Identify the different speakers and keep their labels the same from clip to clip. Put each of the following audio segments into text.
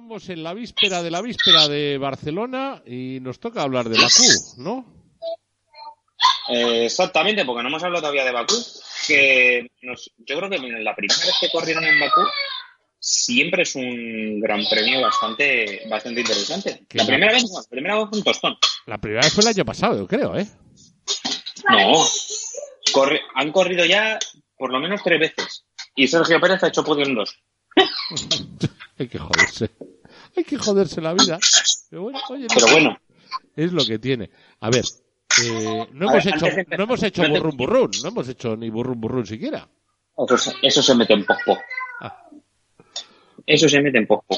Speaker 1: Estamos en la víspera de la víspera de Barcelona y nos toca hablar de Bakú, ¿no?
Speaker 2: Eh, exactamente, porque no hemos hablado todavía de Bakú. Que nos- yo creo que la primera vez que corrieron en Bakú siempre es un gran premio bastante, bastante interesante. La primera vez, la primera vez fue un tostón.
Speaker 1: La primera vez fue el año pasado, yo creo, ¿eh?
Speaker 2: No, corre- han corrido ya por lo menos tres veces. Y Sergio Pérez ha hecho podio en dos.
Speaker 1: Hay que joderse. Hay que joderse la vida. Pero bueno, oye, no-
Speaker 2: Pero bueno,
Speaker 1: es lo que tiene. A ver, eh, no,
Speaker 2: A
Speaker 1: hemos
Speaker 2: ver,
Speaker 1: hecho,
Speaker 2: de
Speaker 1: no hemos hecho burrún burrún, no hemos hecho ni burrún burrún siquiera.
Speaker 2: eso, se- eso se mete en poco.
Speaker 1: Ah.
Speaker 2: Eso se mete en poco.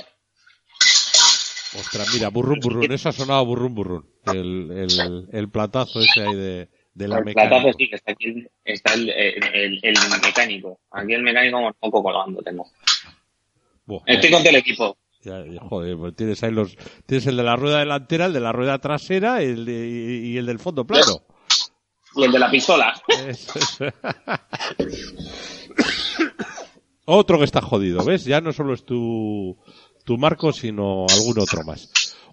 Speaker 1: Ostras, mira, burrún burrún, eso ha sonado burrún burrún. El, el, el platazo ese ahí de, de la
Speaker 2: El platazo sí, que está aquí el- está el, el- el- el mecánico. Aquí el mecánico un poco colgando tengo.
Speaker 1: Buah,
Speaker 2: Estoy con todo el equipo.
Speaker 1: ya- joder, pues tienes ahí los, tienes el de la rueda delantera, el de la rueda trasera el de- y, y el del fondo plano.
Speaker 2: Y el de la pistola.
Speaker 1: Eso. Otro que está jodido, ¿ves? Ya no solo es tu, tu Marco, sino algún otro más.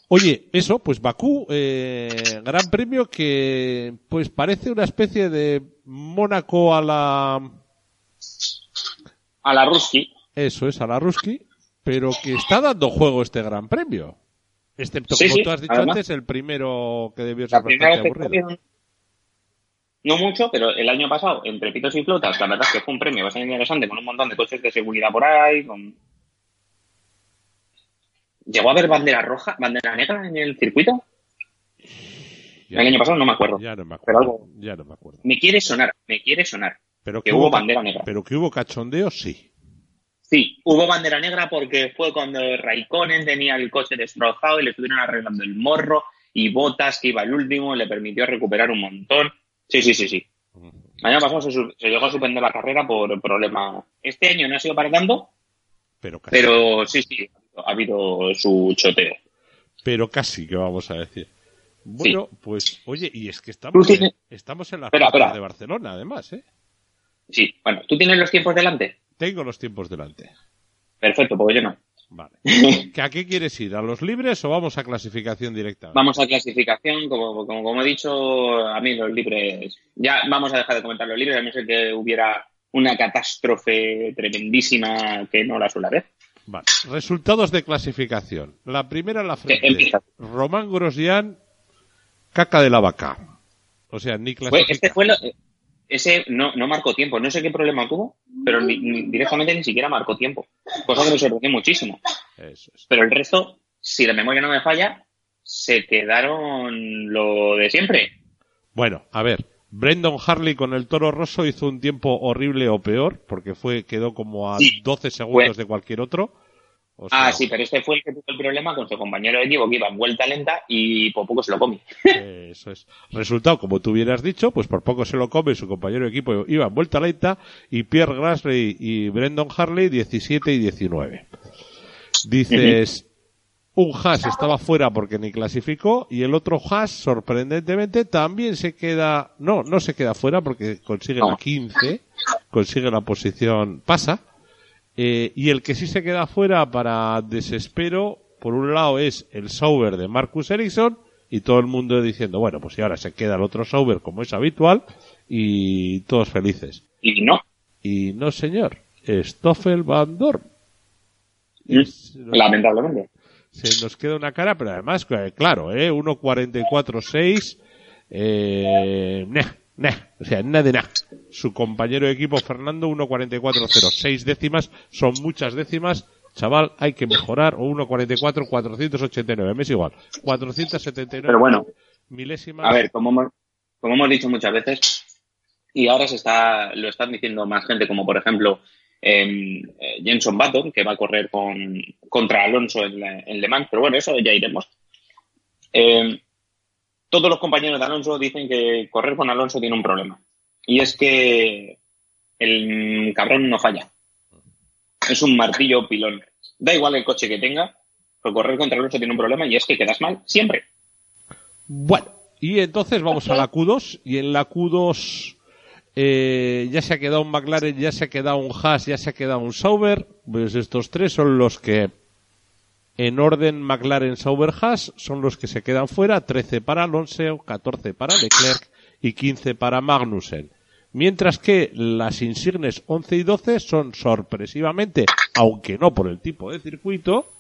Speaker 1: Oye, eso, pues Bakú, eh, gran premio que pues parece una especie de Mónaco a la...
Speaker 2: A la Ruski.
Speaker 1: Eso es, a la Ruski, pero que está dando juego este gran premio. Excepto,
Speaker 2: Sí,
Speaker 1: como
Speaker 2: sí,
Speaker 1: tú has dicho
Speaker 2: además.
Speaker 1: antes, el primero que debió ser bastante aburrido.
Speaker 2: no mucho, pero el año pasado, entre pitos y flotas, la verdad es que fue un premio bastante interesante, con un montón de coches de seguridad por ahí, con... ¿Llegó a haber bandera roja, bandera negra en el circuito?
Speaker 1: Ya,
Speaker 2: El año pasado no me acuerdo.
Speaker 1: ya no me
Speaker 2: Pero
Speaker 1: acuerdo.
Speaker 2: algo-
Speaker 1: Ya no me acuerdo.
Speaker 2: Me quiere sonar, me quiere sonar.
Speaker 1: Pero
Speaker 2: Que hubo bandera negra.
Speaker 1: Pero que hubo cachondeo, sí.
Speaker 2: Sí, hubo bandera negra porque fue cuando Raikkonen tenía el coche destrozado y le estuvieron arreglando el morro y Botas, que iba el último, le permitió recuperar un montón. Sí, sí, sí, sí. Año pasado se, se llegó a suspender la carrera por problema. Este año no ha sido para tanto,
Speaker 1: Pero casi.
Speaker 2: pero sí, sí, ha habido su choteo.
Speaker 1: Pero casi, que vamos a decir. Bueno, pues, oye, y es que estamos, en, estamos en la
Speaker 2: espera.
Speaker 1: de Barcelona, además, ¿eh?
Speaker 2: Sí, bueno, ¿tú tienes los tiempos delante?
Speaker 1: Tengo los tiempos delante.
Speaker 2: Perfecto, porque yo no.
Speaker 1: Vale. ¿Que ¿A qué quieres ir? ¿A los libres o vamos a clasificación directa?
Speaker 2: Vamos a clasificación, como, como, como he dicho, a mí los libres, ya vamos a dejar de comentar los libres, a no ser que hubiera una catástrofe tremendísima que no la suele haber.
Speaker 1: Vale. Resultados de clasificación. La primera en la frente. Román Grosjean, caca de la vaca. O sea, ni
Speaker 2: Fue-
Speaker 1: clasifica.
Speaker 2: este fue lo- ese no, no marcó tiempo, no sé qué problema tuvo, pero ni- ni- directamente ni siquiera marcó tiempo, cosa que me sorprendió muchísimo.
Speaker 1: Eso es.
Speaker 2: Pero el resto, si la memoria no me falla, se quedaron lo de siempre.
Speaker 1: Bueno, a ver. Brendan Harley con el toro rosso hizo un tiempo horrible o peor, porque fue, quedó como a
Speaker 2: Sí,
Speaker 1: 12 segundos
Speaker 2: fue.
Speaker 1: de cualquier otro. O sea,
Speaker 2: Ah, sí, pero este fue el que tuvo el problema con su compañero de equipo que iba en vuelta lenta y por poco se lo come.
Speaker 1: Eso es. Resultado, como tú hubieras dicho, pues por poco se lo come su compañero de equipo iba en vuelta lenta y Pierre Gasly y Brendan Harley 17 y 19. Dices, un Haas estaba fuera porque ni clasificó y el otro Haas, sorprendentemente, también se queda, no, no se queda fuera porque consigue la 15, consigue la posición, pasa. Eh, y el que sí se queda fuera para desespero, por un lado es el Sauber de Marcus Ericsson y todo el mundo diciendo, bueno, pues y ahora se queda el otro Sauber como es habitual y todos felices.
Speaker 2: Y no,
Speaker 1: Y no, señor, Stoffel Van Dorn. Es-
Speaker 2: lamentablemente.
Speaker 1: se nos queda una cara, pero además, eh, claro, ¿eh? 1.44.6, eh, nah, nah, o sea, nada de nada. Su compañero de equipo, Fernando, 1.44.0, 6 décimas, son muchas décimas, chaval, hay que mejorar, o 1.44.489, me es igual, 479
Speaker 2: Pero bueno,
Speaker 1: milésimas.
Speaker 2: a ver, como hemos, como hemos dicho muchas veces, y ahora se está, lo están diciendo más gente, como por ejemplo eh, Jenson Button, que va a correr con, contra Alonso en, en Le Mans, pero bueno, eso ya iremos. Eh, todos los compañeros de Alonso dicen que correr con Alonso tiene un problema. Y es que el cabrón no falla. Es un martillo pilón. Da igual el coche que tenga, pero correr contra Alonso tiene un problema y es que quedas mal siempre.
Speaker 1: Bueno, y entonces vamos a la Q2 y en la Q2 eh, ya se ha quedado un McLaren, ya se ha quedado un Haas, ya se ha quedado un Sauber. Pues estos tres son los que en orden McLaren Sauber Haas son los que se quedan fuera, 13 para Alonso, 14 para Leclerc y 15 para Magnussen. Mientras que las insignes 11 y 12 son sorpresivamente, aunque no por el tipo de circuito,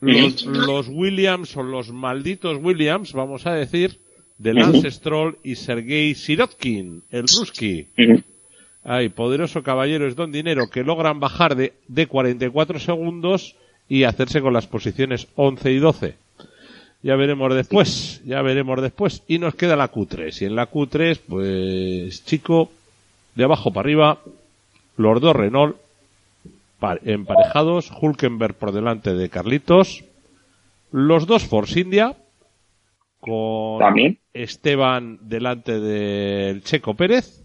Speaker 1: los, los Williams o los malditos Williams, vamos a decir, de Lance Stroll y Sergei Sirotkin, el Ruski. Ay, poderoso caballero es don dinero que logran bajar de, de 44 segundos y hacerse con las posiciones 11 y 12. Ya veremos después, ya veremos después. Y nos queda la Q3. Y en la Q3, pues, chico, de abajo para arriba, los dos Renault emparejados, Hulkenberg por delante de Carlitos, los dos Force India, con
Speaker 2: También.
Speaker 1: Esteban delante del Checo Pérez.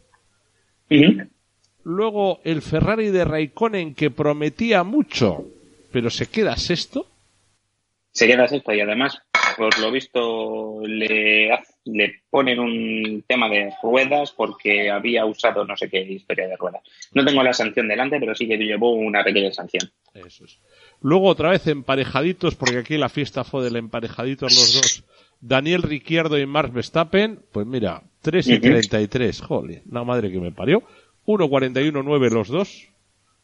Speaker 1: Luego el Ferrari de Raikkonen que prometía mucho, pero se queda sexto.
Speaker 2: Se queda sexto y además, por lo visto, le, le ponen un tema de ruedas porque había usado no sé qué historia de ruedas. No tengo la sanción delante, pero sí que llevó una pequeña sanción.
Speaker 1: Eso es. Luego otra vez emparejaditos, porque aquí la fiesta fue del emparejaditos los dos. Daniel Ricciardo y Max Verstappen, pues mira, 3 y 33, joder, la madre que me parió. 1.41.9 los dos,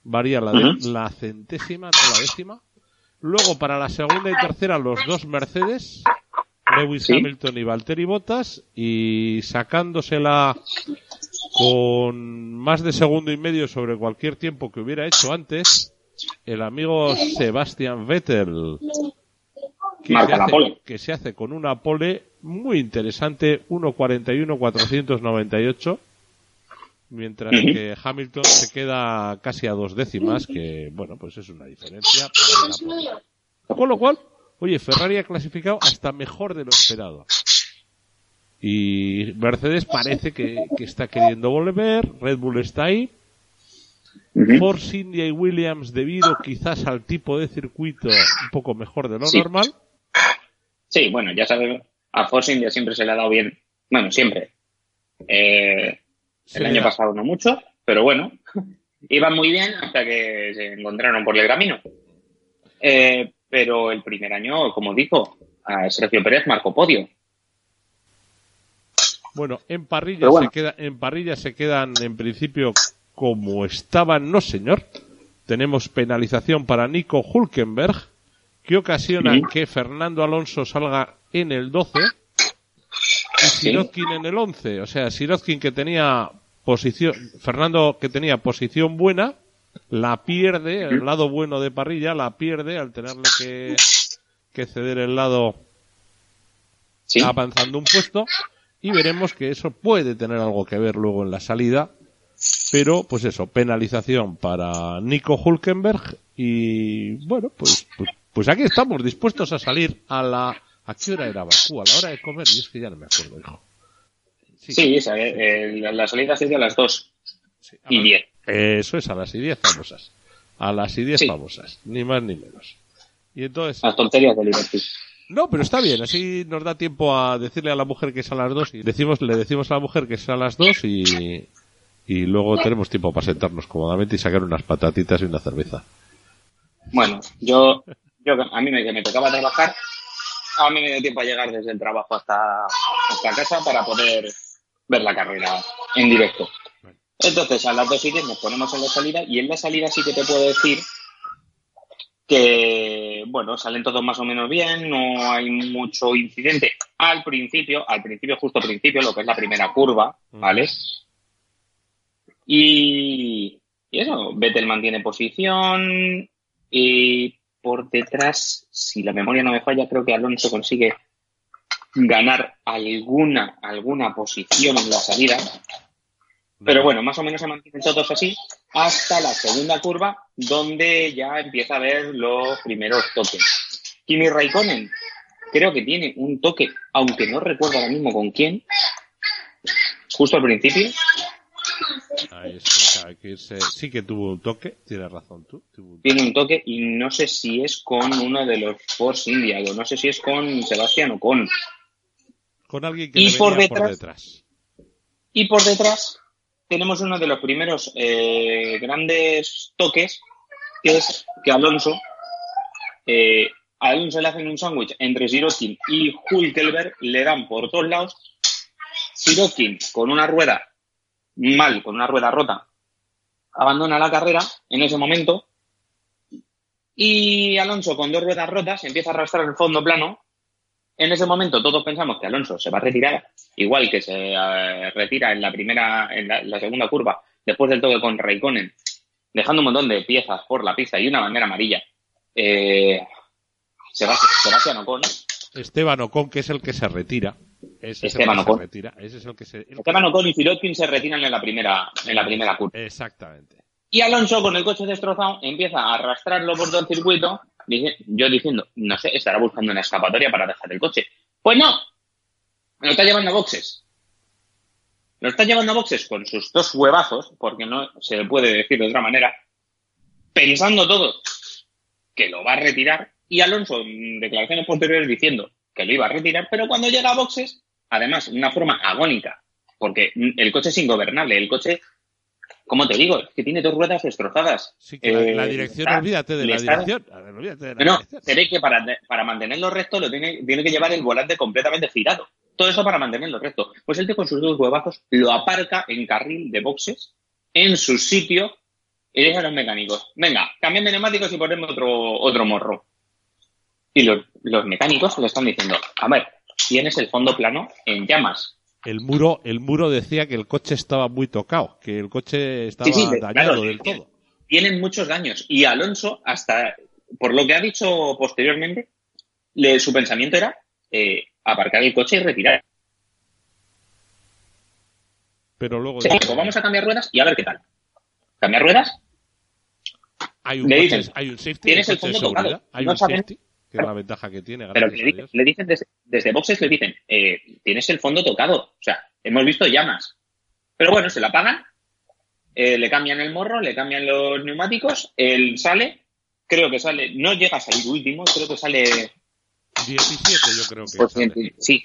Speaker 1: varía la, de, la centésima, no la décima. Luego para la segunda y tercera los dos Mercedes, Lewis
Speaker 2: Sí.
Speaker 1: Hamilton y Valtteri Bottas, y sacándosela con más de segundo y medio sobre cualquier tiempo que hubiera hecho antes, el amigo Sebastian Vettel, que,
Speaker 2: Marca
Speaker 1: se
Speaker 2: la
Speaker 1: hace,
Speaker 2: pole.
Speaker 1: que se hace con una pole muy interesante, 1.41.498, mientras que Hamilton se queda casi a dos décimas, que bueno, pues es una diferencia. Con lo cual, oye, Ferrari ha clasificado hasta mejor de lo esperado. Y Mercedes parece que, que está queriendo volver, Red Bull está ahí. Force India y Williams debido quizás al tipo de circuito un poco mejor de lo
Speaker 2: Sí.
Speaker 1: normal.
Speaker 2: Sí, bueno, ya sabes, a Force India siempre se le ha dado bien. Bueno, siempre. Eh, El año pasado no mucho, pero bueno, iban muy bien hasta que se encontraron por el camino. Eh, pero el primer año, como dijo, a Sergio Pérez marcó podio.
Speaker 1: Bueno, en parrilla
Speaker 2: bueno.
Speaker 1: se queda, en parrilla se quedan en principio como estaban, no señor. Tenemos penalización para Nico Hulkenberg, que ocasiona que Fernando Alonso salga en el 12 y Sirotkin en el 11. O sea, Sirotkin que tenía posición, Fernando que tenía posición buena, la pierde, el lado bueno de parrilla, la pierde al tenerle que, que ceder el lado
Speaker 2: Sí,
Speaker 1: avanzando un puesto y veremos que eso puede tener algo que ver luego en la salida. Pero, pues eso, penalización para Nico Hulkenberg y bueno, pues, pues, pues aquí estamos dispuestos a salir a la... ¿A qué hora era Bakú? A la hora de comer y es que ya no me acuerdo, hijo.
Speaker 2: sí, esa, eh, eh, la salida se dio a las 2
Speaker 1: sí, a
Speaker 2: y
Speaker 1: las-
Speaker 2: 10.
Speaker 1: Eso es, a las y diez famosas. A las y diez
Speaker 2: Sí.
Speaker 1: famosas, ni más ni menos. Y entonces,
Speaker 2: Las tonterías de Liberty.
Speaker 1: No, pero está bien, así nos da tiempo a decirle a la mujer que es a las dos y decimos, le decimos a la mujer que es a las dos y, y luego tenemos tiempo para sentarnos cómodamente y sacar unas patatitas y una cerveza.
Speaker 2: Bueno, yo, yo a mí me, me tocaba trabajar, a mí me dio tiempo a llegar desde el trabajo hasta, hasta casa para poder ver la carrera en directo. Entonces, a las dos y diez nos ponemos en la salida y en la salida sí que te puedo decir que, bueno, salen todos más o menos bien, no hay mucho incidente. Al principio, al principio, justo al principio, lo que es la primera curva, ¿vale? Y, y eso, Vettel mantiene posición y por detrás, si la memoria no me falla, creo que Alonso consigue ganar alguna, alguna posición en la salida. Pero bueno, más o menos se mantienen todos así hasta la segunda curva, donde ya empieza a ver los primeros toques. Kimi Raikkonen creo que tiene un toque, aunque no recuerdo ahora mismo con quién, justo al principio.
Speaker 1: Ahí es, que irse. Sí que tuvo un toque, tienes razón tú. Un
Speaker 2: tiene un toque y no sé si es con uno de los Force India, o no sé si es con Sebastián o con.
Speaker 1: Con alguien que y por detrás,
Speaker 2: Y por detrás tenemos uno de los primeros eh, grandes toques, que es que Alonso eh, a Alonso le hacen un sándwich entre Sirotkin y Hulkelberg, le dan por todos lados. Sirotkin con una rueda mal, con una rueda rota, abandona la carrera en ese momento. Y Alonso con dos ruedas rotas empieza a arrastrar el fondo plano. En ese momento todos pensamos que Alonso se va a retirar, igual que se eh, retira en la primera, en la, segunda curva, después del toque con Raikkonen, dejando un montón de piezas por la pista y una bandera amarilla. Eh, Sebastián Ocon.
Speaker 1: Esteban Ocon, que es el que se retira.
Speaker 2: Esteban Ocon.
Speaker 1: Se retira. Ese es el que se,
Speaker 2: Esteban Ocon y Sirotkin se retiran en la primera, en la primera curva.
Speaker 1: Exactamente.
Speaker 2: Y Alonso, con el coche destrozado, empieza a arrastrarlo por todo el circuito. yo diciendo, no sé, estará buscando una escapatoria para dejar el coche. Pues no, lo está llevando a boxes. Lo está llevando a boxes con sus dos huevazos, porque no se le puede decir de otra manera, pensando todo que lo va a retirar y Alonso en declaraciones posteriores diciendo que lo iba a retirar, pero cuando llega a boxes, además, de una forma agónica, porque el coche es ingobernable, el coche, como te digo, es que tiene dos ruedas destrozadas.
Speaker 1: Sí, que la, eh, dirección, olvídate de la dirección.
Speaker 2: no, se ve que para, para mantenerlo recto lo tiene, tiene que llevar el volante completamente girado. Todo eso para mantenerlo recto. Pues el tío con sus dos huevazos lo aparca en carril de boxes, en su sitio, y dice a los mecánicos, venga, cambien de neumáticos y ponemos otro, otro morro. Y los, mecánicos le están diciendo, a ver, tienes el fondo plano en llamas.
Speaker 1: El muro, el muro decía que el coche estaba muy tocado, que el coche estaba dañado del todo.
Speaker 2: Tienen muchos daños. Y Alonso, hasta por lo que ha dicho posteriormente, le, su pensamiento era eh, aparcar el coche y retirar.
Speaker 1: Pero luego.
Speaker 2: pues vamos a cambiar ruedas y a ver qué tal. ¿Cambiar ruedas?
Speaker 1: Hay un, hay un safety.
Speaker 2: Tienes el fondo tocado.
Speaker 1: Hay un safety que es la ventaja que tiene.
Speaker 2: Pero le, dicen, desde, boxes, le dicen, eh, tienes el fondo tocado. O sea, hemos visto llamas. Pero bueno, se la pagan, eh, le cambian el morro, le cambian los neumáticos, él sale, creo que sale, no llega a salir último, creo que sale...
Speaker 1: 17 yo creo que. Sale.
Speaker 2: Sí,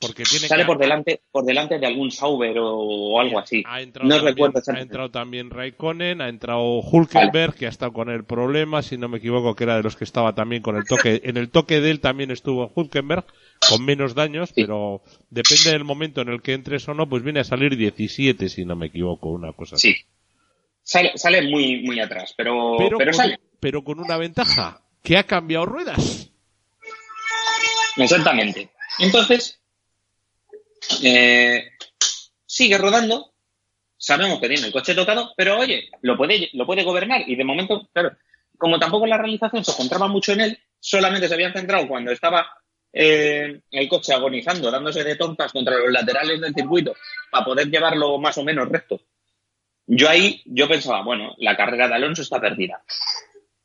Speaker 2: porque tiene Sale por delante por delante de algún Sauber o, algo así.
Speaker 1: Ha entrado, no recuerdo ha entrado también Raikkonen, ha entrado Hulkenberg, que ha estado con el problema, si no me equivoco, que era de los que estaba también con el toque. En el toque de él también estuvo Hulkenberg, con menos daños, pero depende del momento en el que entres o no, pues viene a salir 17, si no me equivoco, una cosa
Speaker 2: así. Sí. Sale, sale muy, muy atrás, pero, pero, pero sale.
Speaker 1: Pero con una ventaja, que ha cambiado ruedas.
Speaker 2: Exactamente. Entonces, eh, sigue rodando, sabemos que tiene el coche tocado, pero oye, lo puede, lo puede gobernar y de momento, claro, como tampoco la realización se centraba mucho en él, solamente se habían centrado cuando estaba eh, el coche agonizando, dándose de tontas contra los laterales del circuito para poder llevarlo más o menos recto. Yo ahí, yo pensaba, bueno, la carrera de Alonso está perdida.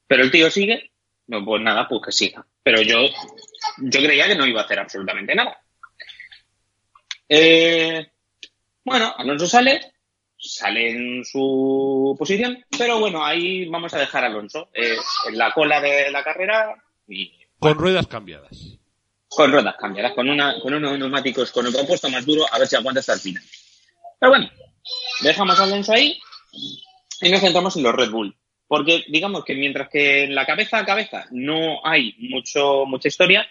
Speaker 2: Pero el tío sigue, no, pues nada, pues que siga. Pero yo, yo creía que no iba a hacer absolutamente nada. Eh, bueno, Alonso sale, sale en su posición, pero bueno, ahí vamos a dejar a Alonso eh, en la cola de la carrera y...
Speaker 1: Con ruedas cambiadas.
Speaker 2: Con ruedas cambiadas, con, una, con unos neumáticos con el compuesto más duro, a ver si aguanta hasta el final. Pero bueno, dejamos a Alonso ahí y nos centramos en los Red Bull. Porque digamos que mientras que en la cabeza a cabeza no hay mucho, mucha historia,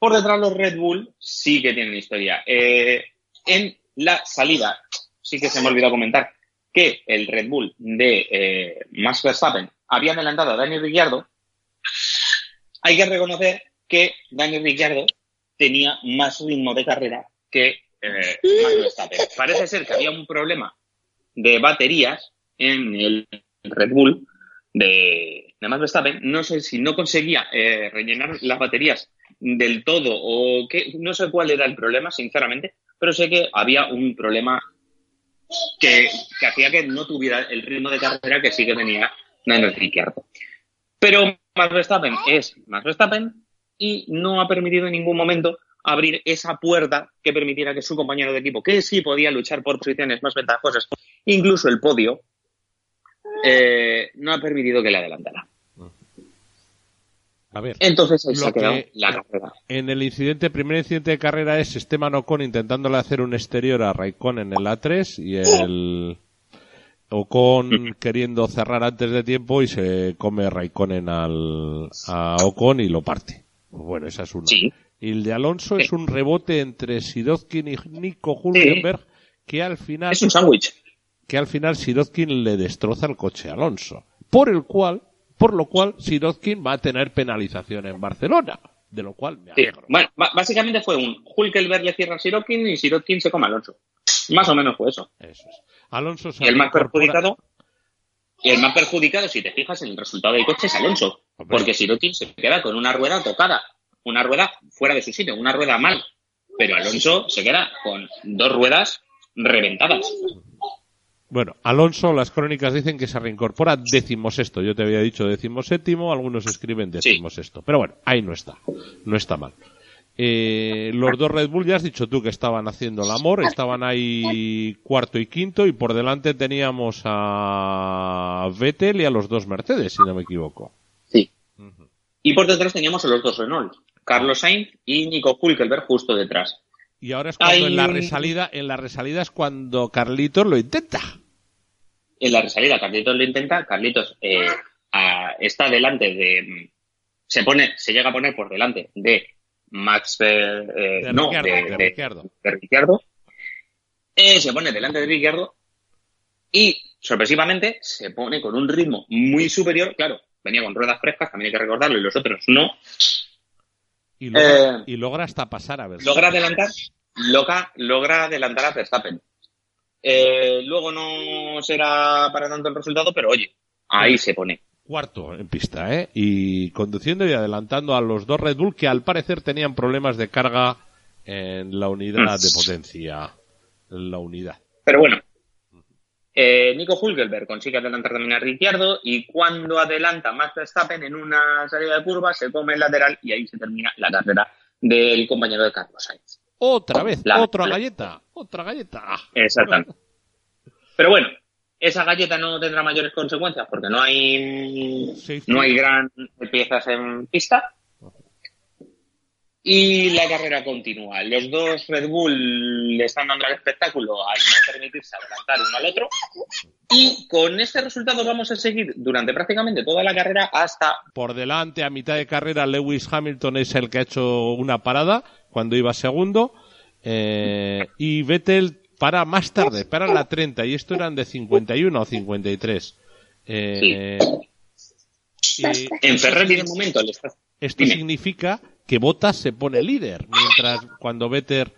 Speaker 2: por detrás los Red Bull sí que tienen historia. Eh, en la salida, sí que se me olvidó comentar que el Red Bull de eh, Max Verstappen había adelantado a Dani Ricciardo. Hay que reconocer que Dani Ricciardo tenía más ritmo de carrera que eh, Max Verstappen. Parece ser que había un problema de baterías en el Red Bull de, Max Verstappen. No sé si no conseguía rellenar las baterías del todo o que no sé cuál era el problema, sinceramente, pero sé que había un problema que, hacía que no tuviera el ritmo de carrera que sí que tenía Daniel Ricciardo. Pero Max Verstappen es Max Verstappen y no ha permitido en ningún momento abrir esa puerta que permitiera que su compañero de equipo, que sí podía luchar por posiciones más ventajosas, incluso el podio, eh, no ha permitido que le adelantara.
Speaker 1: A ver,
Speaker 2: entonces se ha quedado la carrera.
Speaker 1: En el incidente, primer incidente de carrera es Esteban Ocon intentándole hacer un exterior a Raikkonen en el A3 y el Ocon queriendo cerrar antes de tiempo y se come Raikkonen al, a Ocon y lo parte. Bueno, esa es una. Y el de Alonso es un rebote entre Sirotkin y Nico Hulkenberg que al final.
Speaker 2: Es un sándwich.
Speaker 1: Que al final Sirotkin le destroza el coche a Alonso. Por el cual por lo cual Sirotkin va a tener penalización en Barcelona, de lo cual me alegro.
Speaker 2: Bueno, básicamente fue un Hulkelberg le cierra a Sirotkin y Sirotkin se come a Alonso. Más o menos fue eso.
Speaker 1: Eso es. Alonso
Speaker 2: y el más perjudicado y el más perjudicado, si te fijas en el resultado del coche, es Alonso. Porque Sirotkin se queda con una rueda tocada, una rueda fuera de su sitio, una rueda mal. Pero Alonso se queda con dos ruedas reventadas.
Speaker 1: Bueno, Alonso, las crónicas dicen que se reincorpora decimosexto. Yo te había dicho decimoséptimo, algunos escriben decimosexto. Pero bueno, ahí no está. No está mal. Eh, los dos Red Bull, ya has dicho tú que estaban haciendo el amor, estaban ahí cuarto y quinto y por delante teníamos a Vettel y a los dos Mercedes, si no me equivoco.
Speaker 2: Sí. Y por detrás teníamos a los dos Renault, Carlos Sainz y Nico Hulkenberg justo detrás.
Speaker 1: Y ahora es cuando en la resalida, en la resalida es cuando Carlitos lo intenta.
Speaker 2: En la resalida Carlitos lo intenta, Carlitos eh, está delante de, se pone, se llega a poner por delante de Max, eh, no, de, Ricciardo. Eh, se pone delante de Ricciardo y sorpresivamente se pone con un ritmo muy superior, claro, venía con ruedas frescas, también hay que recordarlo, y los otros no,
Speaker 1: eh, y logra, hasta pasar a ver.
Speaker 2: Logra adelantar, logra, logra adelantar a Verstappen. Eh, luego no será para tanto el resultado, pero oye, ahí se pone.
Speaker 1: Cuarto en pista, ¿eh? Y conduciendo y adelantando a los dos Red Bull que al parecer tenían problemas de carga en la unidad de potencia. En la unidad.
Speaker 2: Pero bueno, eh, Nico Hulkenberg consigue adelantar también a Ricciardo y cuando adelanta Max Verstappen en una salida de curva se come el lateral y ahí se termina la carrera del compañero de Carlos Sainz.
Speaker 1: Otra vez, otra galleta, otra galleta.
Speaker 2: Exactamente. Pero bueno, esa galleta no tendrá mayores consecuencias porque no hay no hay gran piezas en pista y la carrera continúa. Los dos Red Bull le están dando el espectáculo al no permitirse adelantar uno al otro. Y con este resultado vamos a seguir durante prácticamente toda la carrera hasta.
Speaker 1: Por delante, a mitad de carrera, Lewis Hamilton es el que ha hecho una parada cuando iba segundo. Eh, y Vettel para más tarde, para la 30. Y esto eran de 51 o 53. Eh,
Speaker 2: en Ferrari de momento
Speaker 1: Esto significa que Bottas se pone líder, mientras cuando Vettel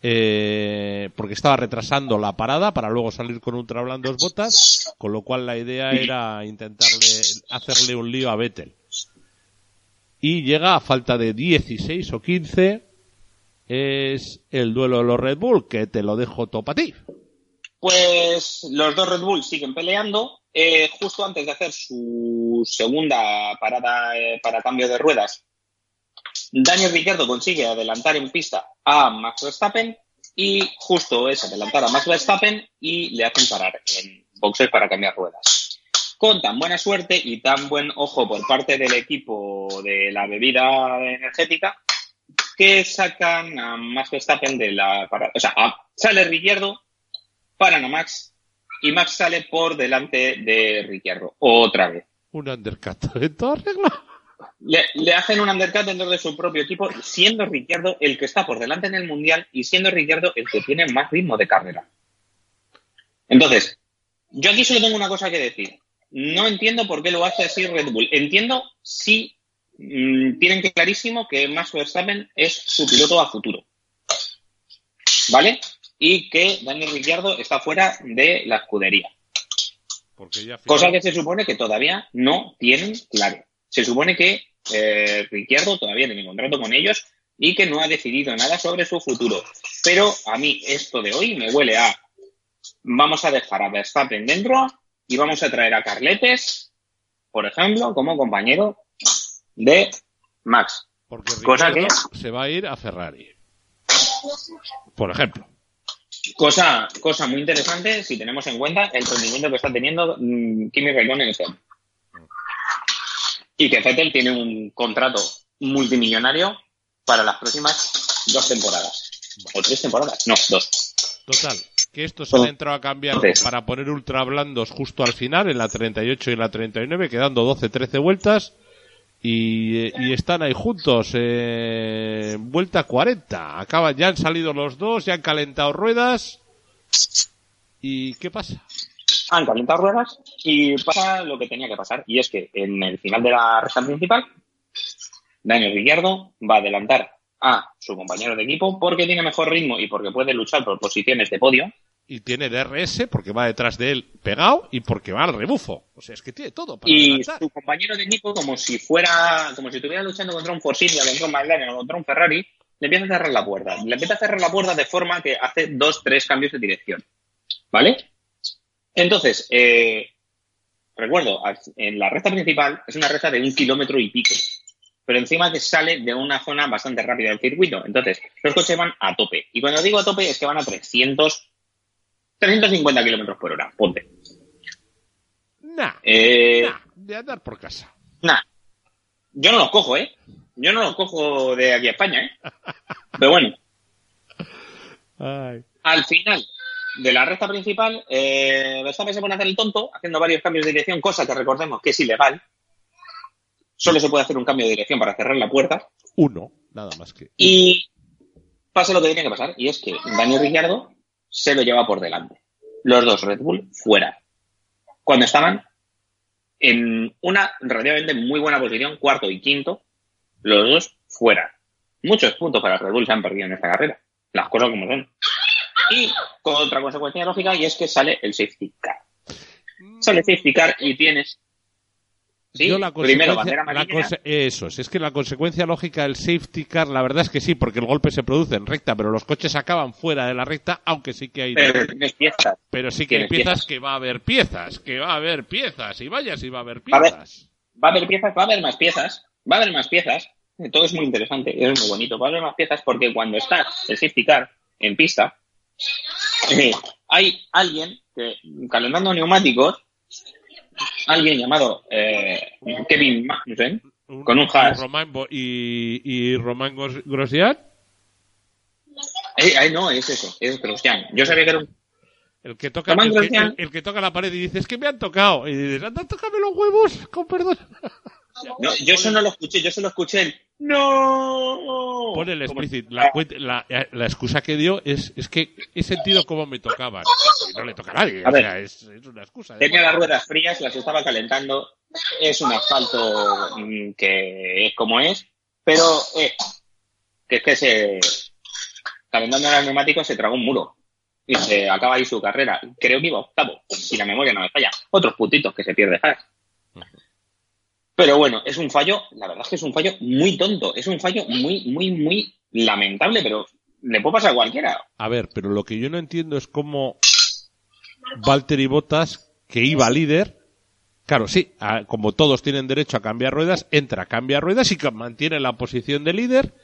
Speaker 1: eh, porque estaba retrasando la parada para luego salir con ultra blandos botas, con lo cual la idea era intentarle hacerle un lío a Vettel. Y llega a falta de 16 o 15 es el duelo de los Red Bull, que te lo dejo todo para ti.
Speaker 2: Pues los dos Red Bull siguen peleando. Eh, justo antes de hacer su segunda parada eh, para cambio de ruedas, Daniel Ricciardo consigue adelantar en pista a Max Verstappen y justo es adelantar a Max Verstappen y le hacen parar en boxes para cambiar ruedas. Con tan buena suerte y tan buen ojo por parte del equipo de la bebida energética que sacan a Max Verstappen de la parada. O sea, sale Ricciardo, paran a Max y Max sale por delante de Ricciardo. Otra vez.
Speaker 1: Un undercut de toda regla
Speaker 2: le, hacen un undercut dentro de su propio equipo, siendo Ricciardo el que está por delante en el Mundial y siendo Ricciardo el que tiene más ritmo de carrera. Entonces, yo aquí solo tengo una cosa que decir. No entiendo por qué lo hace así Red Bull. Entiendo si mm, tienen clarísimo que Max Verstappen es su piloto a futuro. ¿Vale? Y que Daniel Ricciardo está fuera de la escudería. Cosa que se supone que todavía no tienen claro. Se supone que eh, Ricciardo todavía tiene contrato con ellos y que no ha decidido nada sobre su futuro. Pero a mí esto de hoy me huele a vamos a dejar a Verstappen dentro y vamos a traer a Carletes, por ejemplo, como compañero de Max.
Speaker 1: Porque
Speaker 2: Cosa que-
Speaker 1: se va a ir a Ferrari. Por ejemplo.
Speaker 2: Cosa, cosa muy interesante si tenemos en cuenta el rendimiento que está teniendo mm, Kimi Raikkonen este año. Y que Vettel tiene un contrato multimillonario para las próximas dos temporadas. ¿O tres temporadas? No, dos.
Speaker 1: Total, que estos han entrado a cambiar para poner ultra blandos justo al final, en la 38 y en la 39, quedando 12-13 vueltas. Y, están ahí juntos, eh, vuelta 40. Acaban, ya han salido los dos, ya han calentado ruedas. ¿Y qué pasa?
Speaker 2: Han calentado ruedas y pasa lo que tenía que pasar. Y es que en el final de la recta principal, Daniel Ricciardo va a adelantar a su compañero de equipo porque tiene mejor ritmo y porque puede luchar por posiciones de podio.
Speaker 1: Y tiene DRS porque va detrás de él pegado y porque va al rebufo. O sea, es que tiene todo para
Speaker 2: Y
Speaker 1: adelantar.
Speaker 2: su compañero de equipo, como si fuera, como si estuviera luchando contra un Force India, contra un McLaren o contra un Ferrari, le empieza a cerrar la puerta. Le empieza a cerrar la puerta de forma que hace dos, tres cambios de dirección. ¿Vale? Entonces, eh, recuerdo, en la recta principal es una recta de un kilómetro y pico. Pero encima que sale de una zona bastante rápida del circuito. Entonces, los coches van a tope. Y cuando digo a tope es que van a 300, 350 kilómetros por hora. Ponte.
Speaker 1: Nah,
Speaker 2: Eh,
Speaker 1: nah, de andar por casa.
Speaker 2: Nah, yo no los cojo, ¿eh? Yo no los cojo de aquí a España, ¿eh? Pero bueno,
Speaker 1: Ay.
Speaker 2: al final de la recta principal, eh, Verstappen se pone a hacer el tonto, haciendo varios cambios de dirección, cosa que recordemos que es ilegal. Solo se puede hacer un cambio de dirección para cerrar la puerta.
Speaker 1: Uno, nada más que.
Speaker 2: Y pasa lo que tenía que pasar, y es que Daniel Ricciardo se lo lleva por delante. Los dos Red Bull fuera. Cuando estaban en una relativamente muy buena posición, cuarto y quinto, los dos fuera. Muchos puntos para Red Bull se han perdido en esta carrera. Las cosas como son. Y con otra consecuencia lógica, y es que sale el safety car. Sale el safety car y tienes. Sí,
Speaker 1: Yo la
Speaker 2: primero bandera
Speaker 1: la
Speaker 2: amarilla.
Speaker 1: eso es, es que la consecuencia lógica del safety car, la verdad es que sí, porque el golpe se produce en recta, pero los coches acaban fuera de la recta, aunque sí que hay,
Speaker 2: pero tienes piezas.
Speaker 1: pero sí que hay piezas,
Speaker 2: piezas.
Speaker 1: que va a haber piezas, que va a haber piezas, y vaya si va a haber
Speaker 2: A
Speaker 1: piezas.
Speaker 2: va a haber piezas, va a haber más piezas, va a haber más piezas. Todo es muy interesante, es muy bonito. Va a haber más piezas porque cuando estás el safety car en pista, eh, hay alguien que, calentando neumáticos, alguien llamado eh, Kevin Magnussen, con un
Speaker 1: Román, Bo- y, y Román Gros- Grosjean,
Speaker 2: eh, eh, no, es eso, es Grosjean. Yo sabía que era un...
Speaker 1: el que toca el que, el que toca la pared y dice, es que me han tocado, y dices, anda, tócame los huevos, con perdón.
Speaker 2: No, yo eso no lo escuché, yo solo escuché el... ¡No!
Speaker 1: Pon el explicit. La, cuent- la, la excusa que dio es, es que he sentido cómo me tocaban. Y no le toca a nadie.
Speaker 2: A
Speaker 1: o
Speaker 2: ver.
Speaker 1: sea, es, es una excusa. ¿eh?
Speaker 2: Tenía las ruedas frías, las estaba calentando. Es un asfalto mm, que es como es, pero eh, que es que se calentando los neumáticos se tragó un muro y se acaba ahí su carrera. Creo que iba octavo, si la memoria no me falla. Otros puntitos que se pierde Haas. Pero bueno, es un fallo, la verdad es que es un fallo muy tonto, es un fallo muy, muy, muy lamentable, pero le puede pasar a cualquiera.
Speaker 1: A ver, pero lo que yo no entiendo es cómo Valtteri Bottas, que iba líder, claro, sí, a- como todos tienen derecho a cambiar ruedas, entra, cambia ruedas y mantiene la posición de líder.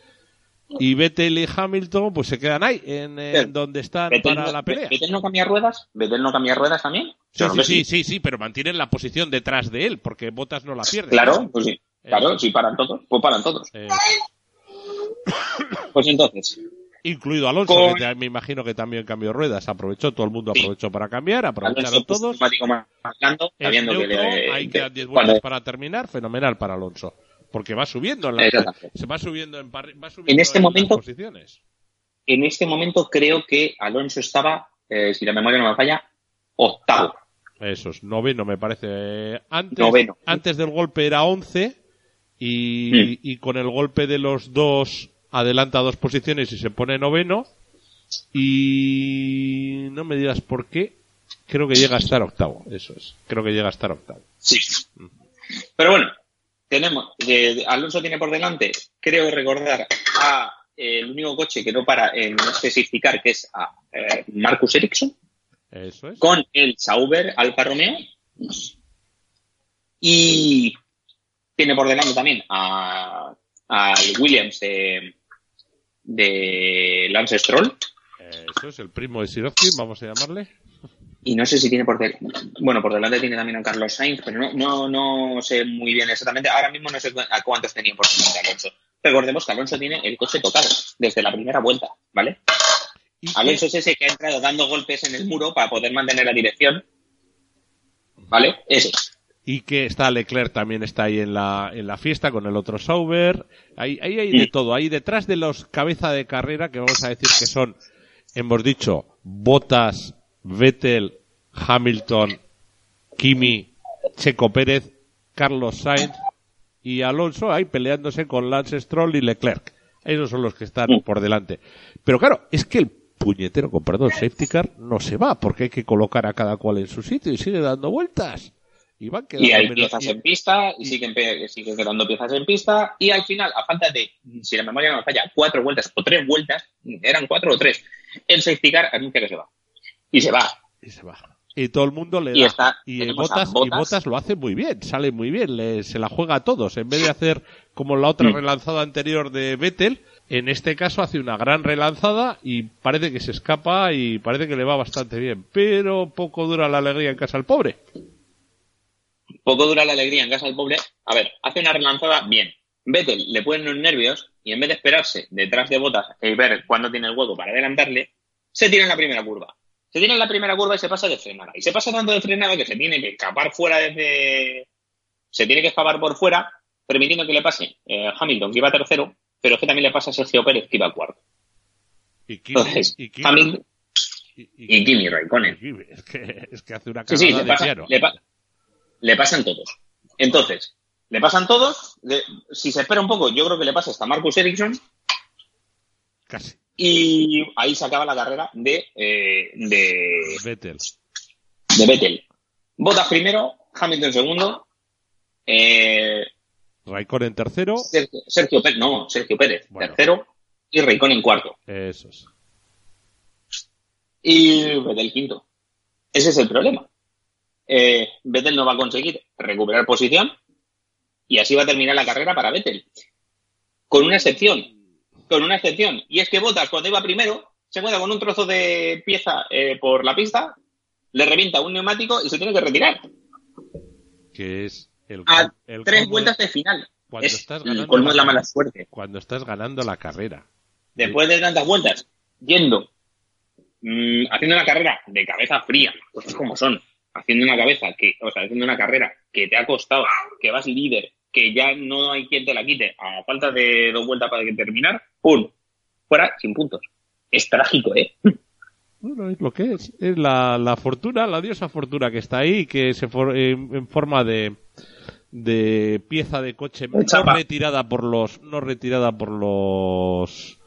Speaker 1: Y Vettel y Hamilton pues se quedan ahí, en, donde están para
Speaker 2: no-
Speaker 1: la pelea.
Speaker 2: ¿Vettel no cambia ruedas? ¿Vettel no cambia ruedas también?
Speaker 1: Sí, sí, sí, sí, sí, pero mantienen la posición detrás de él, porque Bottas no la pierde.
Speaker 2: Claro, pues sí. Claro, si paran todos, pues paran todos.
Speaker 1: Eh,
Speaker 2: Pues entonces,
Speaker 1: incluido Alonso, que me imagino que también cambió ruedas. Aprovechó, todo el mundo aprovechó para cambiar, aprovecharon todos.
Speaker 2: sabiendo que
Speaker 1: quedan 10 vueltas para terminar, fenomenal para Alonso. Porque va subiendo en la, se va subiendo en, va subiendo
Speaker 2: En este momento-
Speaker 1: posiciones.
Speaker 2: en este momento creo que Alonso estaba, eh, si la memoria no me falla, octavo.
Speaker 1: Eso es, noveno me parece. Antes,
Speaker 2: Noveno.
Speaker 1: antes del golpe era 11 y, y con el golpe de los dos adelanta dos posiciones y se pone noveno. Y no me digas por qué, creo que llega a estar octavo. Eso es, creo que llega a estar octavo.
Speaker 2: Sí. Pero bueno, tenemos, eh, Alonso tiene por delante, creo recordar, a eh, el único coche que no para en especificar, que es a eh, Marcus Ericsson.
Speaker 1: Eso es.
Speaker 2: con el Sauber Alfa Romeo y tiene por delante también a, al Williams de, de Lance Stroll
Speaker 1: Eso es el primo de Sirotkin, vamos a llamarle.
Speaker 2: y no sé si tiene por delante, bueno, por delante tiene también a Carlos Sainz, pero no, no, no sé muy bien exactamente, ahora mismo no sé a cuántos tenía por delante Alonso. Recordemos que Alonso tiene el coche tocado desde la primera vuelta, ¿vale? Alonso es ese que ha entrado dando golpes en el muro para poder mantener la dirección, ¿vale? Ese.
Speaker 1: Y que está Leclerc también está ahí en la, en la fiesta con el otro Sauber. Ahí, ahí hay de todo. Ahí detrás de los cabeza de carrera, que vamos a decir que son, hemos dicho, Bottas, Vettel, Hamilton, Kimi, Checo Pérez, Carlos Sainz y Alonso ahí peleándose con Lance Stroll y Leclerc. Esos son los que están por delante. Pero claro, es que el puñetero, con perdón, safety car no se va porque hay que colocar a cada cual en su sitio y sigue dando vueltas. Y van quedando
Speaker 2: Y hay
Speaker 1: menos-
Speaker 2: piezas en pista, y siguen, siguen quedando piezas en pista, y al final, a falta de, si la memoria no me falla, cuatro vueltas o tres vueltas, eran cuatro o tres, el safety car anuncia que se va. Y se va.
Speaker 1: y se va. Y todo el mundo le
Speaker 2: Y
Speaker 1: da.
Speaker 2: está-
Speaker 1: y,
Speaker 2: a
Speaker 1: Botas, y.
Speaker 2: Bottas
Speaker 1: lo hace muy bien, sale muy bien, le- se la juega a todos. En vez de hacer como la otra
Speaker 2: Mm.
Speaker 1: relanzada anterior de Vettel, en este caso hace una gran relanzada y parece que se escapa y parece que le va bastante bien. Pero poco dura la alegría en casa al pobre.
Speaker 2: Poco dura la alegría en casa del pobre. A ver, hace una relanzada bien. Vettel le ponen los nervios y en vez de esperarse detrás de botas y ver cuándo tiene el hueco para adelantarle, se tira en la primera curva. Se tira en la primera curva y se pasa de frenada. Y se pasa tanto de frenada que se tiene que escapar fuera desde. Se tiene que escapar por fuera, permitiendo que le pase eh, Hamilton, que iba tercero, pero es que también le pasa a Sergio Pérez, que iba cuarto.
Speaker 1: Y Kimi,
Speaker 2: Entonces,
Speaker 1: y Kimi-
Speaker 2: Hamilton
Speaker 1: y-
Speaker 2: y Kimi Raikkonen.
Speaker 1: y Kimi, Es que, es que hace una
Speaker 2: Sí,
Speaker 1: cagada
Speaker 2: sí, le,
Speaker 1: de
Speaker 2: pasa- le, pa- le pasan todos. Entonces, le pasan todos. le- si se espera un poco, yo creo que le pasa hasta Marcus Ericsson.
Speaker 1: Casi.
Speaker 2: Y ahí se acaba la carrera de, eh, de,
Speaker 1: Vettel.
Speaker 2: de Vettel. Bottas primero, Hamilton segundo, eh,
Speaker 1: Raikkonen tercero.
Speaker 2: Sergio, Sergio Pérez, no, Sergio Pérez
Speaker 1: Bueno.
Speaker 2: tercero y Raikkonen cuarto.
Speaker 1: Eso es.
Speaker 2: Y Vettel quinto. Ese es el problema. Eh, Vettel no va a conseguir recuperar posición y así va a terminar la carrera para Vettel. Con una excepción. Con una excepción. Y es que Bottas, cuando iba primero, se encuentra con un trozo de pieza eh, por la pista, le revienta un neumático y se tiene que retirar.
Speaker 1: Que es el,
Speaker 2: A
Speaker 1: el
Speaker 2: tres vueltas
Speaker 1: de-
Speaker 2: final.
Speaker 1: cuando
Speaker 2: Es
Speaker 1: estás
Speaker 2: el
Speaker 1: ganando
Speaker 2: colmo
Speaker 1: la
Speaker 2: de la mala
Speaker 1: carrera.
Speaker 2: suerte.
Speaker 1: cuando estás ganando la carrera.
Speaker 2: Después de tantas vueltas, yendo, mm, haciendo una carrera de cabeza fría, cosas como son, haciendo una cabeza que, o sea, haciendo una carrera que te ha costado, que vas líder, que ya no hay quien te la quite, a falta de dos vueltas para que terminar, ¡pum! Fuera sin puntos. Es trágico, ¿eh?
Speaker 1: Bueno, es lo que es. Es la, la fortuna, la diosa fortuna que está ahí, que se for- en forma de, de pieza de coche no retirada por los, no retirada por los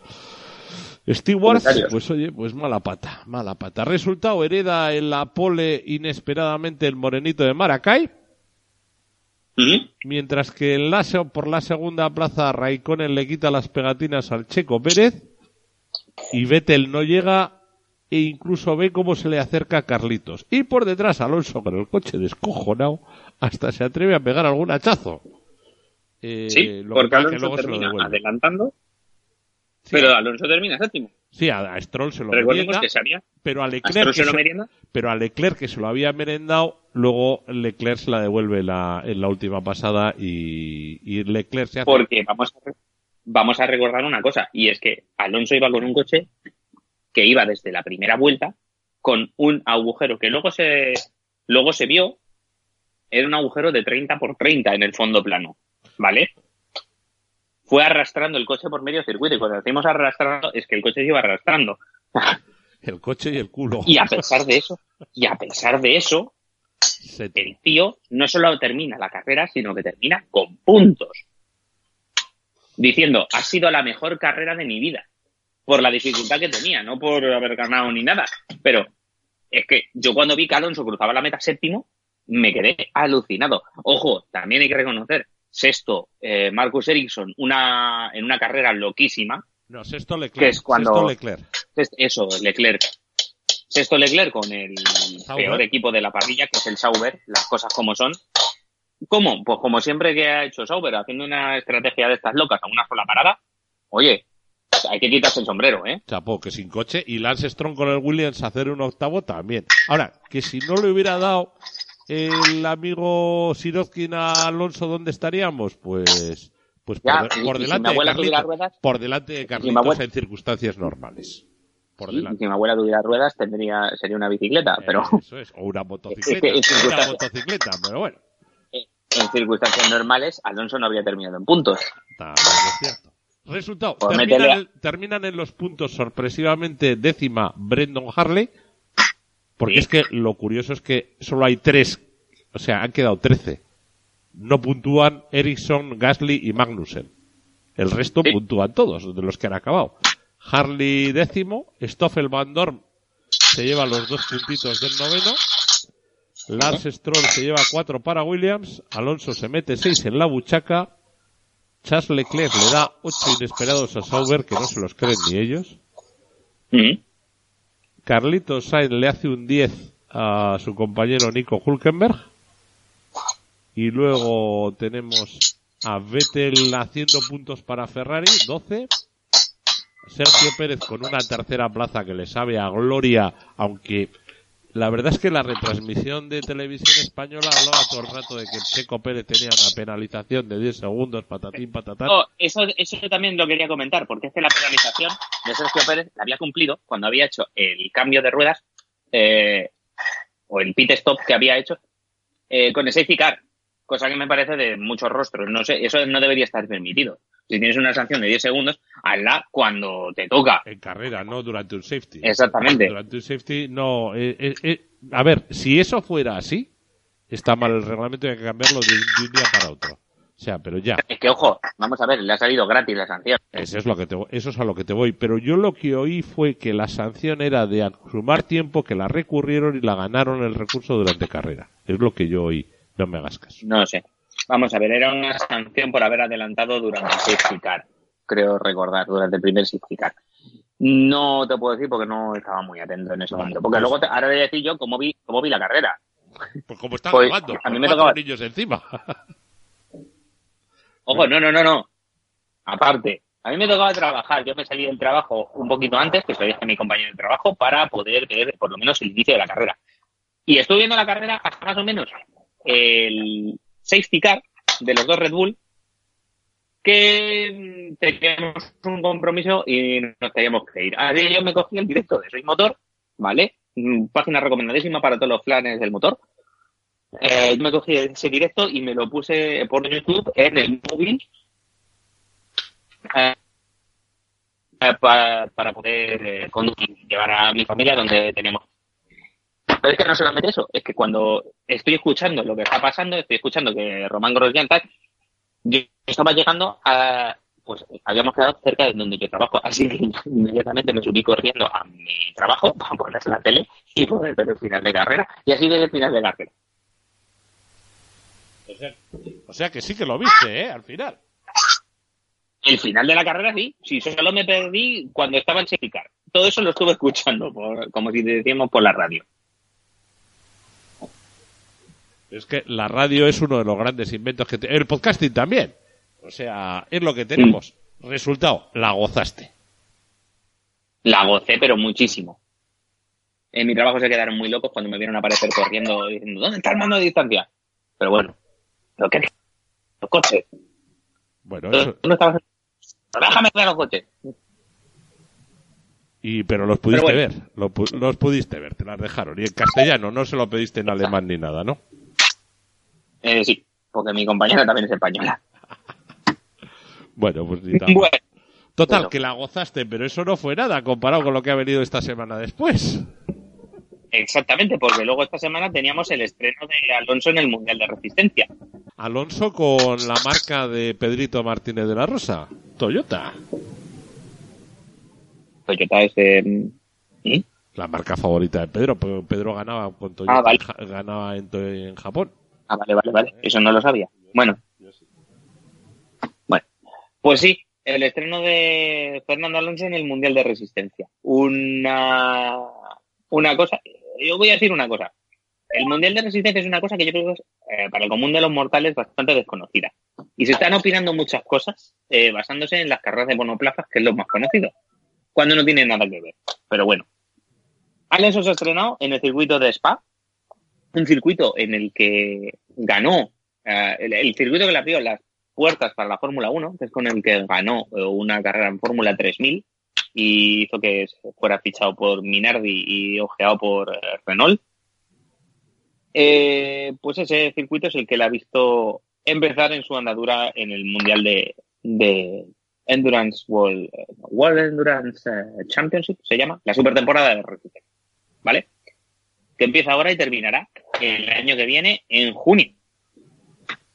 Speaker 1: stewards, pues oye, pues mala pata, mala pata. Resultado, hereda en la pole inesperadamente el morenito de Maracay, mientras que en la, por la segunda plaza Raikkonen le quita las pegatinas al Checo Pérez. Y Vettel no llega e incluso ve cómo se le acerca a Carlitos. Y por detrás Alonso con el coche descojonado hasta se atreve a pegar algún hachazo. Eh,
Speaker 2: Sí,
Speaker 1: lo
Speaker 2: porque
Speaker 1: que
Speaker 2: Alonso
Speaker 1: luego se lo
Speaker 2: termina adelantando,
Speaker 1: Sí,
Speaker 2: pero Alonso termina séptimo.
Speaker 1: sí, a, a Stroll se lo merienda,
Speaker 2: que se había...
Speaker 1: pero a Leclerc,
Speaker 2: se lo merienda.
Speaker 1: pero a Leclerc que se lo había merendado, luego Leclerc se la devuelve la- en la última pasada y, y Leclerc se hace
Speaker 2: Porque vamos a, vamos a recordar una cosa, y es que Alonso iba con un coche que iba desde la primera vuelta con un agujero que luego se, luego se vio, era un agujero de 30 por 30 en el fondo plano, ¿vale? Fue arrastrando el coche por medio circuito, y cuando decimos arrastrando es que el coche se iba arrastrando.
Speaker 1: el coche y el culo.
Speaker 2: Y a pesar de eso, y a pesar de eso,
Speaker 1: Se-
Speaker 2: el tío no solo termina la carrera, sino que termina con puntos. Diciendo, ha sido la mejor carrera de mi vida. Por la dificultad que tenía, no por haber ganado ni nada. Pero es que yo cuando vi que Alonso cruzaba la meta séptimo, me quedé alucinado. Ojo, también hay que reconocer, sexto, eh, Marcus Ericsson, una, en una carrera loquísima.
Speaker 1: No, sexto Leclerc.
Speaker 2: Que es cuando-
Speaker 1: Sexto Leclerc.
Speaker 2: Es- Eso, Leclerc. Sexto Leclerc con el
Speaker 1: Sauber.
Speaker 2: peor equipo de la parrilla, que es el Sauber, las cosas como son. ¿Cómo? Pues como siempre que ha hecho Sauber, haciendo una estrategia de estas locas a una sola parada. Oye, hay que quitarse el sombrero, ¿eh?
Speaker 1: Chapó, que sin coche. Y Lance Strong con el Williams hacer un octavo también. Ahora, que si no le hubiera dado el amigo Sirotkin a Alonso, ¿dónde estaríamos? Pues, pues
Speaker 2: Ya,
Speaker 1: por,
Speaker 2: y- si
Speaker 1: delante
Speaker 2: abuela
Speaker 1: de Carlitos.
Speaker 2: ruedas-
Speaker 1: Por delante de Carlitos
Speaker 2: abuela-
Speaker 1: en circunstancias normales. Por
Speaker 2: Sí, si mi abuela tuviera ruedas, tendría, sería una bicicleta, pero
Speaker 1: Eso es. O una motocicleta.
Speaker 2: Es que- es que-
Speaker 1: una motocicleta, pero bueno.
Speaker 2: en circunstancias normales, Alonso no habría terminado en puntos.
Speaker 1: También es cierto. Resultado,
Speaker 2: Pues
Speaker 1: terminan, en- terminan en los puntos sorpresivamente décima Brendan Harley, porque
Speaker 2: Sí.
Speaker 1: es que lo curioso es que solo hay tres, o sea, han quedado trece. No puntúan Ericsson, Gasly y Magnussen. El resto
Speaker 2: Sí.
Speaker 1: puntúan todos, de los que han acabado. Harley décimo, Stoffel Van Dorn se lleva los dos puntitos del noveno, Lars Stroll se lleva cuatro para Williams, Alonso se mete seis en la buchaca, Charles Leclerc le da ocho inesperados a Sauber que no se los creen ni ellos,
Speaker 2: Mm.
Speaker 1: Carlitos Sainz le hace un 10 a su compañero Nico Hulkenberg y luego tenemos a Vettel haciendo puntos para Ferrari, 12. Sergio Pérez con una tercera plaza que le sabe a gloria, aunque la verdad es que la retransmisión de televisión española hablaba todo el rato de que Checo Pérez tenía una penalización de 10 segundos, patatín, patatán.
Speaker 2: No, eso, eso también lo quería comentar, porque es que la penalización de Sergio Pérez la había cumplido cuando había hecho el cambio de ruedas, eh, o el pit stop que había hecho, eh, con el safety car, cosa que me parece de muchos rostros. No sé, eso no debería estar permitido. Si tienes una sanción de 10 segundos, hazla cuando te toca.
Speaker 1: En carrera, no durante un safety.
Speaker 2: Exactamente.
Speaker 1: Durante un safety, no. eh, eh, eh, a ver, si eso fuera así, está mal el reglamento y hay que cambiarlo de, un- de un día para otro. O sea, pero ya.
Speaker 2: Es que, ojo, vamos a ver, le ha salido gratis la sanción.
Speaker 1: Eso es, lo que te, eso es a lo que te voy. Pero yo lo que oí fue que la sanción era de sumar tiempo, que la recurrieron y la ganaron el recurso durante carrera. Es lo que yo oí. No me hagas caso.
Speaker 2: No sé. Vamos a ver, era una sanción por haber adelantado durante el safety car. Creo recordar, durante el primer safety car. No te puedo decir porque no estaba muy atento en ese
Speaker 1: Vale,
Speaker 2: momento. Porque
Speaker 1: pues-
Speaker 2: luego te, ahora voy a decir yo cómo vi, cómo vi la carrera.
Speaker 1: Pues como están
Speaker 2: Pues,
Speaker 1: grabando,
Speaker 2: a mí me tocaba-
Speaker 1: niños encima.
Speaker 2: Ojo, no, no, no, no. Aparte, a mí me tocaba trabajar. Yo me salí del trabajo un poquito antes, que se lo dije a mi compañero de trabajo, para poder ver por lo menos el inicio de la carrera. Y estuve viendo la carrera hasta más o menos el safety car de los dos Red Bull, que teníamos un compromiso y nos teníamos que ir. Así yo me cogí el directo de Soy Motor, ¿vale? Mm, Página recomendadísima para todos los planes del motor. Eh, yo me cogí ese directo y me lo puse por YouTube en el móvil eh, para, para poder eh, conducir, llevar a mi familia donde tenemos. Pero es que no solamente eso, es que cuando estoy escuchando lo que está pasando, estoy escuchando que Román Grosjean tal, yo estaba llegando a, pues habíamos quedado cerca de donde yo trabajo, así que inmediatamente me subí corriendo a mi trabajo para poner la tele y poder ver el final de carrera. Y así desde el final de carrera.
Speaker 1: O sea, o sea que sí que lo viste, ¿eh? Al final.
Speaker 2: El final de la carrera sí, sí, solo me perdí cuando estaba en safety car. Todo eso lo estuve escuchando, por, como si decíamos por la radio.
Speaker 1: Es que la radio es uno de los grandes inventos que... te- El podcasting también. O sea, es lo que tenemos. Resultado, la gozaste.
Speaker 2: La gocé, pero muchísimo. En mi trabajo se quedaron muy locos cuando me vieron aparecer corriendo diciendo, ¿dónde está el mando de distancia? Pero bueno, lo que los coches.
Speaker 1: Bueno, eso...
Speaker 2: ¿Dónde estabas? Déjame ver los coches.
Speaker 1: Y, pero los pudiste
Speaker 2: bueno.
Speaker 1: ver. Los pudiste ver, te las dejaron. Y en castellano, no se lo pediste en alemán ni nada, ¿no?
Speaker 2: Eh, sí, porque mi compañera también es española.
Speaker 1: Bueno, pues ni tan.
Speaker 2: Bueno,
Speaker 1: Total,
Speaker 2: bueno.
Speaker 1: que la gozaste, pero eso no fue nada comparado con lo que ha venido esta semana después.
Speaker 2: exactamente, porque luego esta semana teníamos el estreno de Alonso en el Mundial de Resistencia.
Speaker 1: Alonso con la marca de Pedrito Martínez de la Rosa, Toyota.
Speaker 2: Toyota es... eh, ¿Mm?
Speaker 1: La marca favorita de Pedro. Pe- Pedro ganaba con Toyota,
Speaker 2: Ah, vale.
Speaker 1: Ja- ganaba en Japón.
Speaker 2: Ah, vale, vale, vale. Eso no lo sabía. Bueno, bueno. Pues sí, el estreno de Fernando Alonso en el Mundial de Resistencia. Una una cosa, yo voy a decir una cosa. El Mundial de Resistencia es una cosa que yo creo que es, eh, para el común de los mortales bastante desconocida. Y se están opinando muchas cosas eh, basándose en las carreras de monoplazas, que es lo más conocido, cuando no tiene nada que ver. Pero bueno. Alonso se ha estrenado en el circuito de Spa, un circuito en el que ganó, eh, el, circuito que le abrió las puertas para la Fórmula 1, que es con el que ganó eh, una carrera en Fórmula 3000 y hizo que fuera fichado por Minardi y ojeado por eh, Renault. Eh, pues ese circuito es el que le ha visto empezar en su andadura en el Mundial de, de Endurance World, World Endurance Championship, se llama, la super temporada de resistencia. ¿Vale? Que empieza ahora y terminará el año que viene en junio.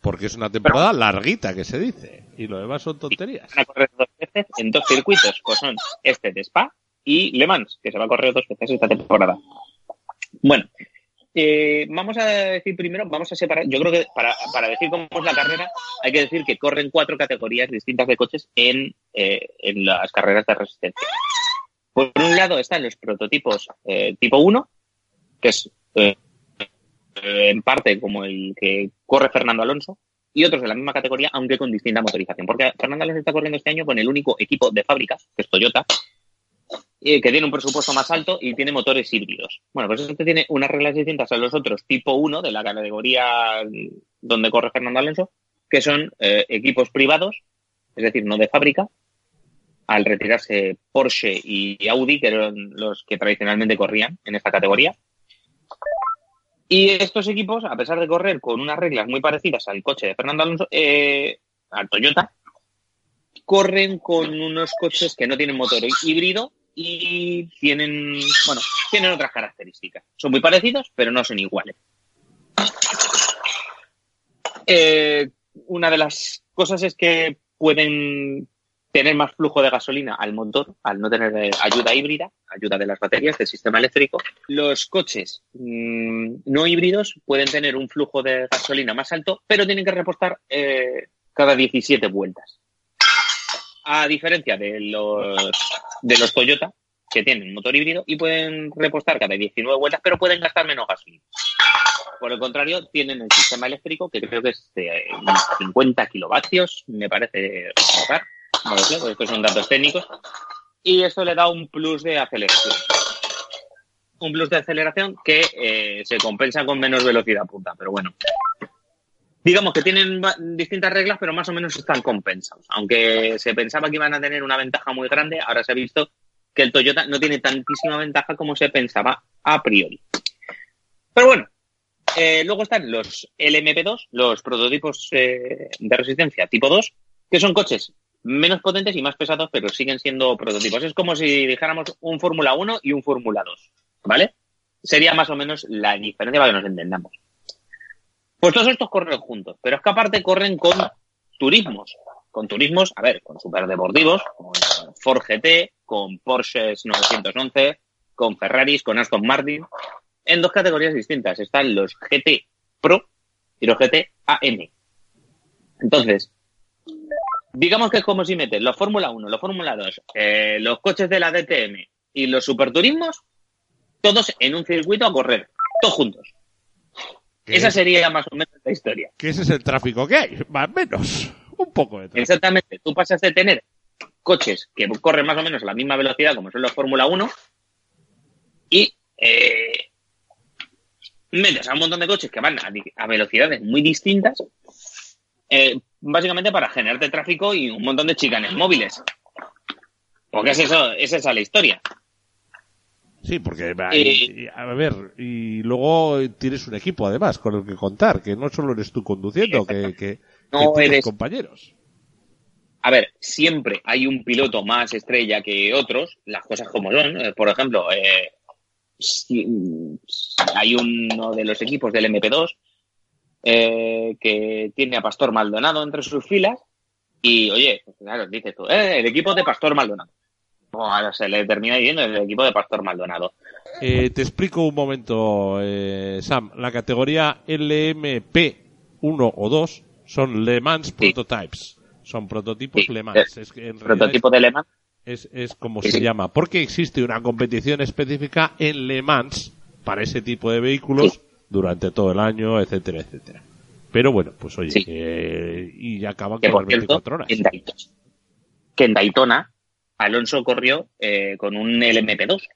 Speaker 1: Porque es una temporada larguita, que se dice. Y lo demás son tonterías.
Speaker 2: Van a correr dos veces en dos circuitos, que son este de Spa y Le Mans, que se va a correr dos veces esta temporada. Bueno, eh, vamos a decir primero, vamos a separar, yo creo que para, para, decir cómo es la carrera, hay que decir que corren cuatro categorías distintas de coches en, eh, en las carreras de resistencia. Por un lado están los prototipos eh, tipo 1, que es eh, en parte como el que corre Fernando Alonso, y otros de la misma categoría, aunque con distinta motorización. Porque Fernando Alonso está corriendo este año con el único equipo de fábrica, que es Toyota, eh, que tiene un presupuesto más alto y tiene motores híbridos. Bueno, pues este tiene unas reglas distintas a los otros tipo 1 de la categoría donde corre Fernando Alonso, que son eh, equipos privados, es decir, no de fábrica, al retirarse Porsche y Audi, que eran los que tradicionalmente corrían en esta categoría. Y estos equipos, a pesar de correr con unas reglas muy parecidas al coche de Fernando Alonso, eh, al Toyota, corren con unos coches que no tienen motor híbrido y tienen, bueno, tienen otras características. Son muy parecidos, pero no son iguales. Eh, una de las cosas es que pueden tener más flujo de gasolina al motor al no tener eh, ayuda híbrida, ayuda de las baterías del sistema eléctrico. Los coches mmm, no híbridos pueden tener un flujo de gasolina más alto, pero tienen que repostar eh, cada 17 vueltas. A diferencia de los, de los Toyota, que tienen motor híbrido y pueden repostar cada 19 vueltas, pero pueden gastar menos gasolina. Por el contrario, tienen el sistema eléctrico, que creo que es de 50 kilovatios, me parece estos son datos técnicos, y esto le da un plus de aceleración. Un plus de aceleración que eh, se compensa con menos velocidad punta, pero bueno. Digamos que tienen distintas reglas, pero más o menos están compensados. Aunque se pensaba que iban a tener una ventaja muy grande, ahora se ha visto que el Toyota no tiene tantísima ventaja como se pensaba a priori. Pero bueno, eh, luego están los LMP2, los prototipos eh, de resistencia tipo 2, que son coches menos potentes y más pesados, pero siguen siendo prototipos. Es como si dijéramos un Fórmula 1 y un Fórmula 2, ¿vale? Sería más o menos la diferencia para que nos entendamos. Pues todos estos corren juntos, pero es que aparte corren con turismos. Con turismos, a ver, con superdeportivos, con Ford GT, con Porsche 911, con Ferraris, con Aston Martin, en dos categorías distintas. Están los GT Pro y los GT AM. Entonces, digamos que es como si metes los Fórmula 1, los Fórmula 2, eh, los coches de la DTM y los superturismos, todos en un circuito a correr, todos juntos. Esa
Speaker 1: es?
Speaker 2: sería más o menos la historia.
Speaker 1: Que ese es el tráfico que hay, más o menos. Un poco de tráfico.
Speaker 2: Exactamente. Tú pasas de tener coches que corren más o menos a la misma velocidad como son los Fórmula 1 y eh, metes a un montón de coches que van a, a velocidades muy distintas eh, básicamente para generarte tráfico y un montón de chicanes móviles. Porque es eso, es esa la historia.
Speaker 1: Sí, porque y, a ver, y luego tienes un equipo además con el que contar, que no solo eres tú conduciendo, que, que,
Speaker 2: no
Speaker 1: que
Speaker 2: eres
Speaker 1: compañeros.
Speaker 2: A ver, siempre hay un piloto más estrella que otros, las cosas como son. Por ejemplo, eh, si, hay uno de los equipos del MP2 eh, que tiene a Pastor Maldonado entre sus filas y, oye, pues claro, dices tú, eh, el equipo de Pastor Maldonado. Bueno, se le termina diciendo el equipo de Pastor Maldonado.
Speaker 1: Eh, te explico un momento, eh, Sam. La categoría LMP 1 o 2 son Le Mans
Speaker 2: Sí.
Speaker 1: Prototypes. Son prototipos
Speaker 2: Sí,
Speaker 1: Le Mans. Es que en realidad
Speaker 2: Prototipo de Le Mans.
Speaker 1: Es, es como se llama, porque existe una competición específica en Le Mans para ese tipo de vehículos durante todo el año, etcétera, etcétera. Pero bueno, pues oye, y ya acaban
Speaker 2: que,
Speaker 1: con las 24 horas.
Speaker 2: En Daytona, que en Daytona Alonso corrió eh, con un LMP2,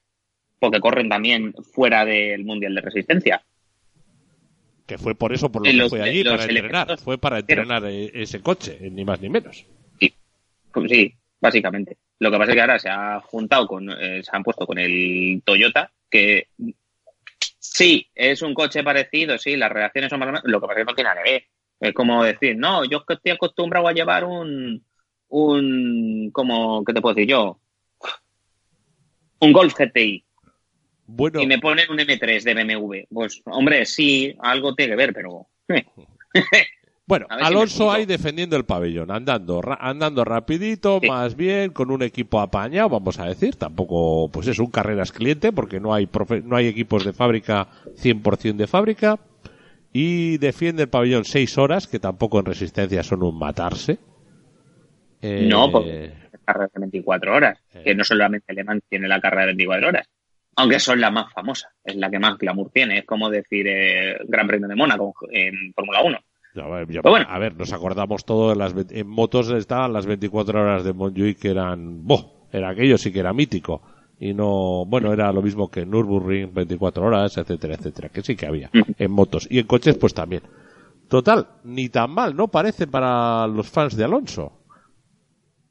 Speaker 2: porque corren también fuera del Mundial de Resistencia.
Speaker 1: Que fue por eso por lo que fue allí, para entrenar. Fue para entrenar e-, ese coche, ni más ni menos.
Speaker 2: Sí, sí, básicamente. Lo que pasa es que ahora se ha juntado con, eh, se han puesto con el Toyota, que sí, es un coche parecido, sí, las reacciones son más o menos, lo que pasa es que no tiene nada que ver. Es como decir, no, yo estoy acostumbrado a llevar un, un, como, ¿qué te puedo decir yo? Un Golf GTI. Bueno. Y me ponen un M3 de BMW. Pues, hombre, sí, algo tiene que ver, pero... Eh.
Speaker 1: Bueno, Alonso ahí defendiendo el pabellón, andando, andando rapidito, más bien, con un equipo apañado, vamos a decir, tampoco, pues es un carreras cliente, porque no hay no hay equipos de fábrica 100% de fábrica, y defiende el pabellón seis horas, que tampoco en resistencia son un matarse.
Speaker 2: no, porque carrera de 24 horas, que no solamente Alemán tiene la carrera de 24 horas, aunque son la más famosa, es la que más glamour tiene, es como decir eh, Gran Premio de Mónaco en Fórmula 1
Speaker 1: a ver, nos acordamos todos de las en motos estaban las 24 horas de Montjuic que eran, boh, era aquello sí que era mítico y no, bueno, era lo mismo que Nürburgring 24 horas, etcétera, etcétera, que sí que había en motos y en coches pues también. Total, ni tan mal, ¿no? Parece para los fans de Alonso.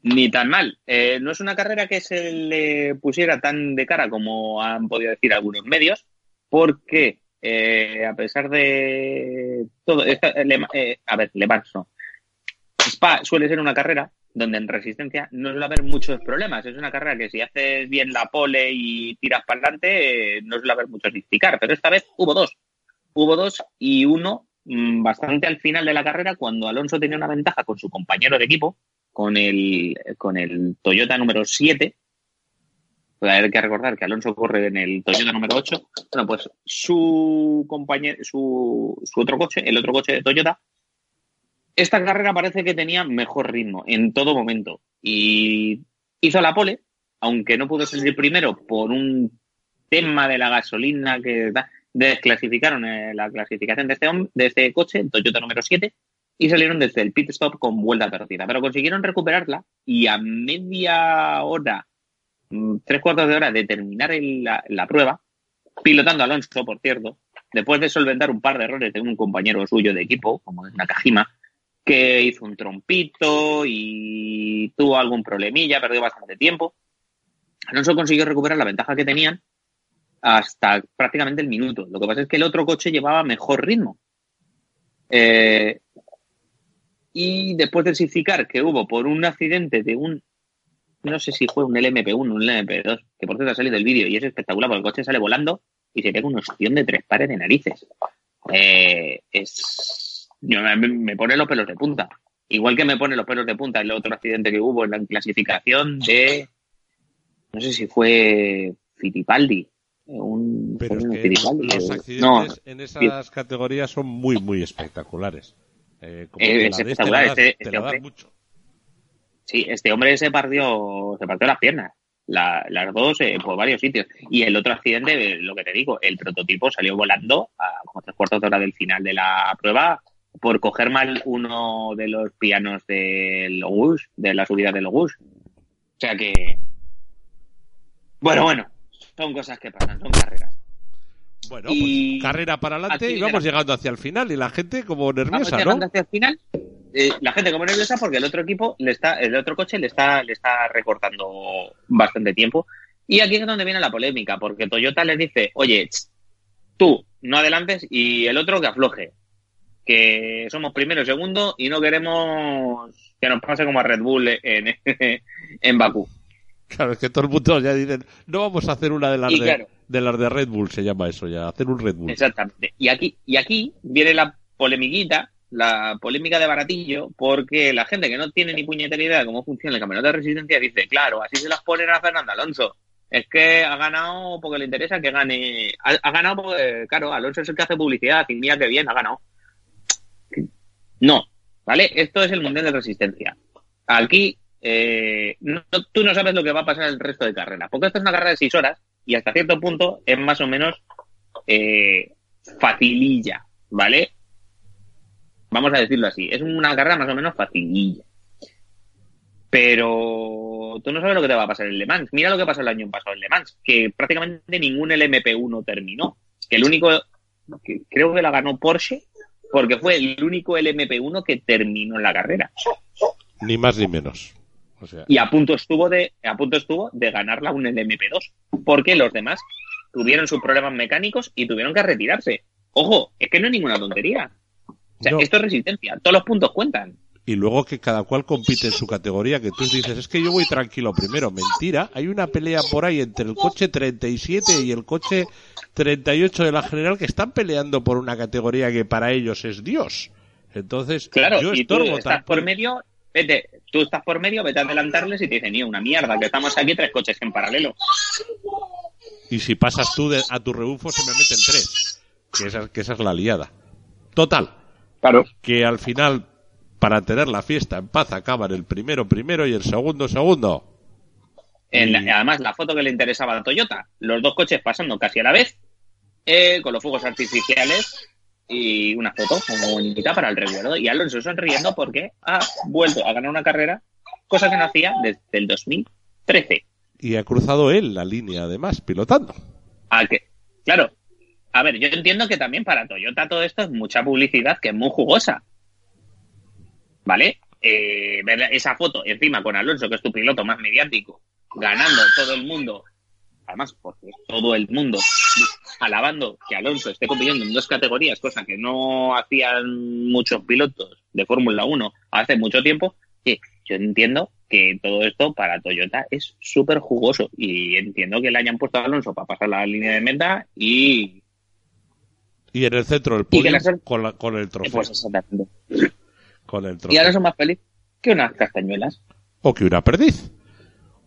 Speaker 2: Ni tan mal. Eh, no es una carrera que se le pusiera tan de cara como han podido decir algunos medios, porque eh, a pesar de todo, eh, a ver, Le Mans. Spa suele ser una carrera donde en resistencia no suele haber muchos problemas. Es una carrera que si haces bien la pole y tiras para adelante, eh, no suele haber mucho a Pero esta vez hubo dos. Hubo dos y uno mm, bastante al final de la carrera cuando Alonso tenía una ventaja con su compañero de equipo, con el, con el Toyota número 7, pues hay que recordar que Alonso corre en el Toyota número 8. Bueno, pues su compañero, su, su otro coche, el otro coche de Toyota, esta carrera parece que tenía mejor ritmo en todo momento. Y hizo la pole, aunque no pudo el primero por un tema de la gasolina que desclasificaron eh, la clasificación de este, de este coche, el Toyota número 7, y salieron desde el pit stop con vuelta perdida. Pero consiguieron recuperarla y a media hora tres cuartos de hora de terminar la, prueba, pilotando a Alonso, por cierto, después de solventar un par de errores de un compañero suyo de equipo, como es Nakajima, que hizo un trompito y tuvo algún problemilla, perdió bastante tiempo. Alonso consiguió recuperar la ventaja que tenían hasta prácticamente el minuto. Lo que pasa es que el otro coche llevaba mejor ritmo. Eh, y después de significar que hubo por un accidente de un no sé si fue un LMP1 o un LMP2, que por cierto ha salido del vídeo y es espectacular porque el coche sale volando y se pega una opción de tres pares de narices. Eh, es. me, pone los pelos de punta. Igual que me pone los pelos de punta el otro accidente que hubo en la clasificación de. No sé si fue Fittipaldi. Un,
Speaker 1: Pero los accidentes en esas categorías son muy, muy espectaculares.
Speaker 2: Eh, es este espectacular. Este, mucho. Sí, este hombre se partió, se partió las piernas. las dos eh, por varios sitios. Y el otro accidente, lo que te digo, el prototipo salió volando a como tres cuartos de hora del final de la prueba por coger mal uno de los pianos del Logus, de la subida del Logus. O sea que. Bueno, bueno, son cosas que pasan, son carreras.
Speaker 1: Bueno, pues carrera para adelante y vamos llegando hacia el final y la gente como nerviosa,
Speaker 2: vamos
Speaker 1: llegando
Speaker 2: hacia el final eh, la gente como nerviosa porque el otro equipo le está, el otro coche le está, le está recortando bastante tiempo. Y aquí es donde viene la polémica, porque Toyota les dice, oye, tú no adelantes y el otro que afloje. Que somos primero y segundo y no queremos que nos pase como a Red Bull en, en Bakú.
Speaker 1: Claro, es que todo el mundo ya dicen, no vamos a hacer una de las de, de, las de Red Bull, se llama eso ya, hacer un Red Bull.
Speaker 2: Exactamente. Y aquí, y aquí viene la polemiquita la polémica de baratillo porque la gente que no tiene ni puñetera idea de cómo funciona el campeonato de resistencia dice, claro, así se las ponen a Fernando Alonso. Es que ha ganado porque le interesa que gane. Ha, ganado porque, claro, Alonso es el que hace publicidad y mira que bien, ha ganado. No, ¿vale? Esto es el Mundial de Resistencia. Aquí eh, tú no sabes lo que va a pasar el resto de carrera. Porque esta es una carrera de seis horas y hasta cierto punto es más o menos eh, facililla, ¿vale? Vamos a decirlo así. Es una carrera más o menos facililla. Pero tú no sabes lo que te va a pasar en Le Mans. Mira lo que pasó el año pasado en Le Mans, que prácticamente ningún LMP1 terminó. Que el único, que creo que la ganó Porsche, porque fue el único LMP1 que terminó en la carrera.
Speaker 1: Ni más ni menos. O sea,
Speaker 2: Y a punto estuvo de, a punto estuvo de ganarla un LMP2. Porque los demás tuvieron sus problemas mecánicos y tuvieron que retirarse. Ojo, es que no es ninguna tontería. O sea,
Speaker 1: No.
Speaker 2: esto es resistencia. Todos los puntos cuentan.
Speaker 1: y luego que cada cual compite en su categoría, que tú dices, es que yo voy tranquilo primero. Mentira, hay una pelea por ahí entre el coche 37 y el coche 38 de la general que están peleando por una categoría que para ellos es Dios. Entonces,
Speaker 2: Claro,
Speaker 1: yo
Speaker 2: y tú
Speaker 1: estorbo
Speaker 2: estás
Speaker 1: tan-
Speaker 2: por medio, vete, tú estás por medio, vete a adelantarles y te dicen, "Ni una mierda, que estamos aquí tres coches en paralelo.
Speaker 1: Y si pasas tú de- a tu rebufo se me meten tres. Que esa, que esa es la liada. Total,
Speaker 2: Claro.
Speaker 1: que al final, para tener la fiesta en paz, acaban el primero primero y el segundo segundo.
Speaker 2: En la- además, la foto que le interesaba a Toyota, los dos coches pasando casi a la vez, eh, con los fuegos artificiales y una foto como bonita para el recuerdo. Y Alonso sonriendo porque ha vuelto a ganar una carrera, cosa que no hacía desde el 2013.
Speaker 1: Y ha cruzado él la línea, además, pilotando.
Speaker 2: A que, claro, a ver, yo entiendo que también para Toyota todo esto es mucha publicidad que es muy jugosa. ¿Vale? Eh, ver esa foto encima con Alonso, que es tu piloto más mediático, ganando todo el mundo, además, porque todo el mundo alabando que Alonso esté compitiendo en dos categorías, cosa que no hacían muchos pilotos de Fórmula 1 hace mucho tiempo, que yo entiendo que todo esto para Toyota es súper jugoso y entiendo que le hayan puesto a Alonso para pasar la línea de meta y
Speaker 1: Y en el centro
Speaker 2: la sor-
Speaker 1: con, la- con el trofeo.
Speaker 2: pues exactamente.
Speaker 1: con el
Speaker 2: Y
Speaker 1: trofeo.
Speaker 2: Alonso más feliz que unas castañuelas.
Speaker 1: O que una perdiz.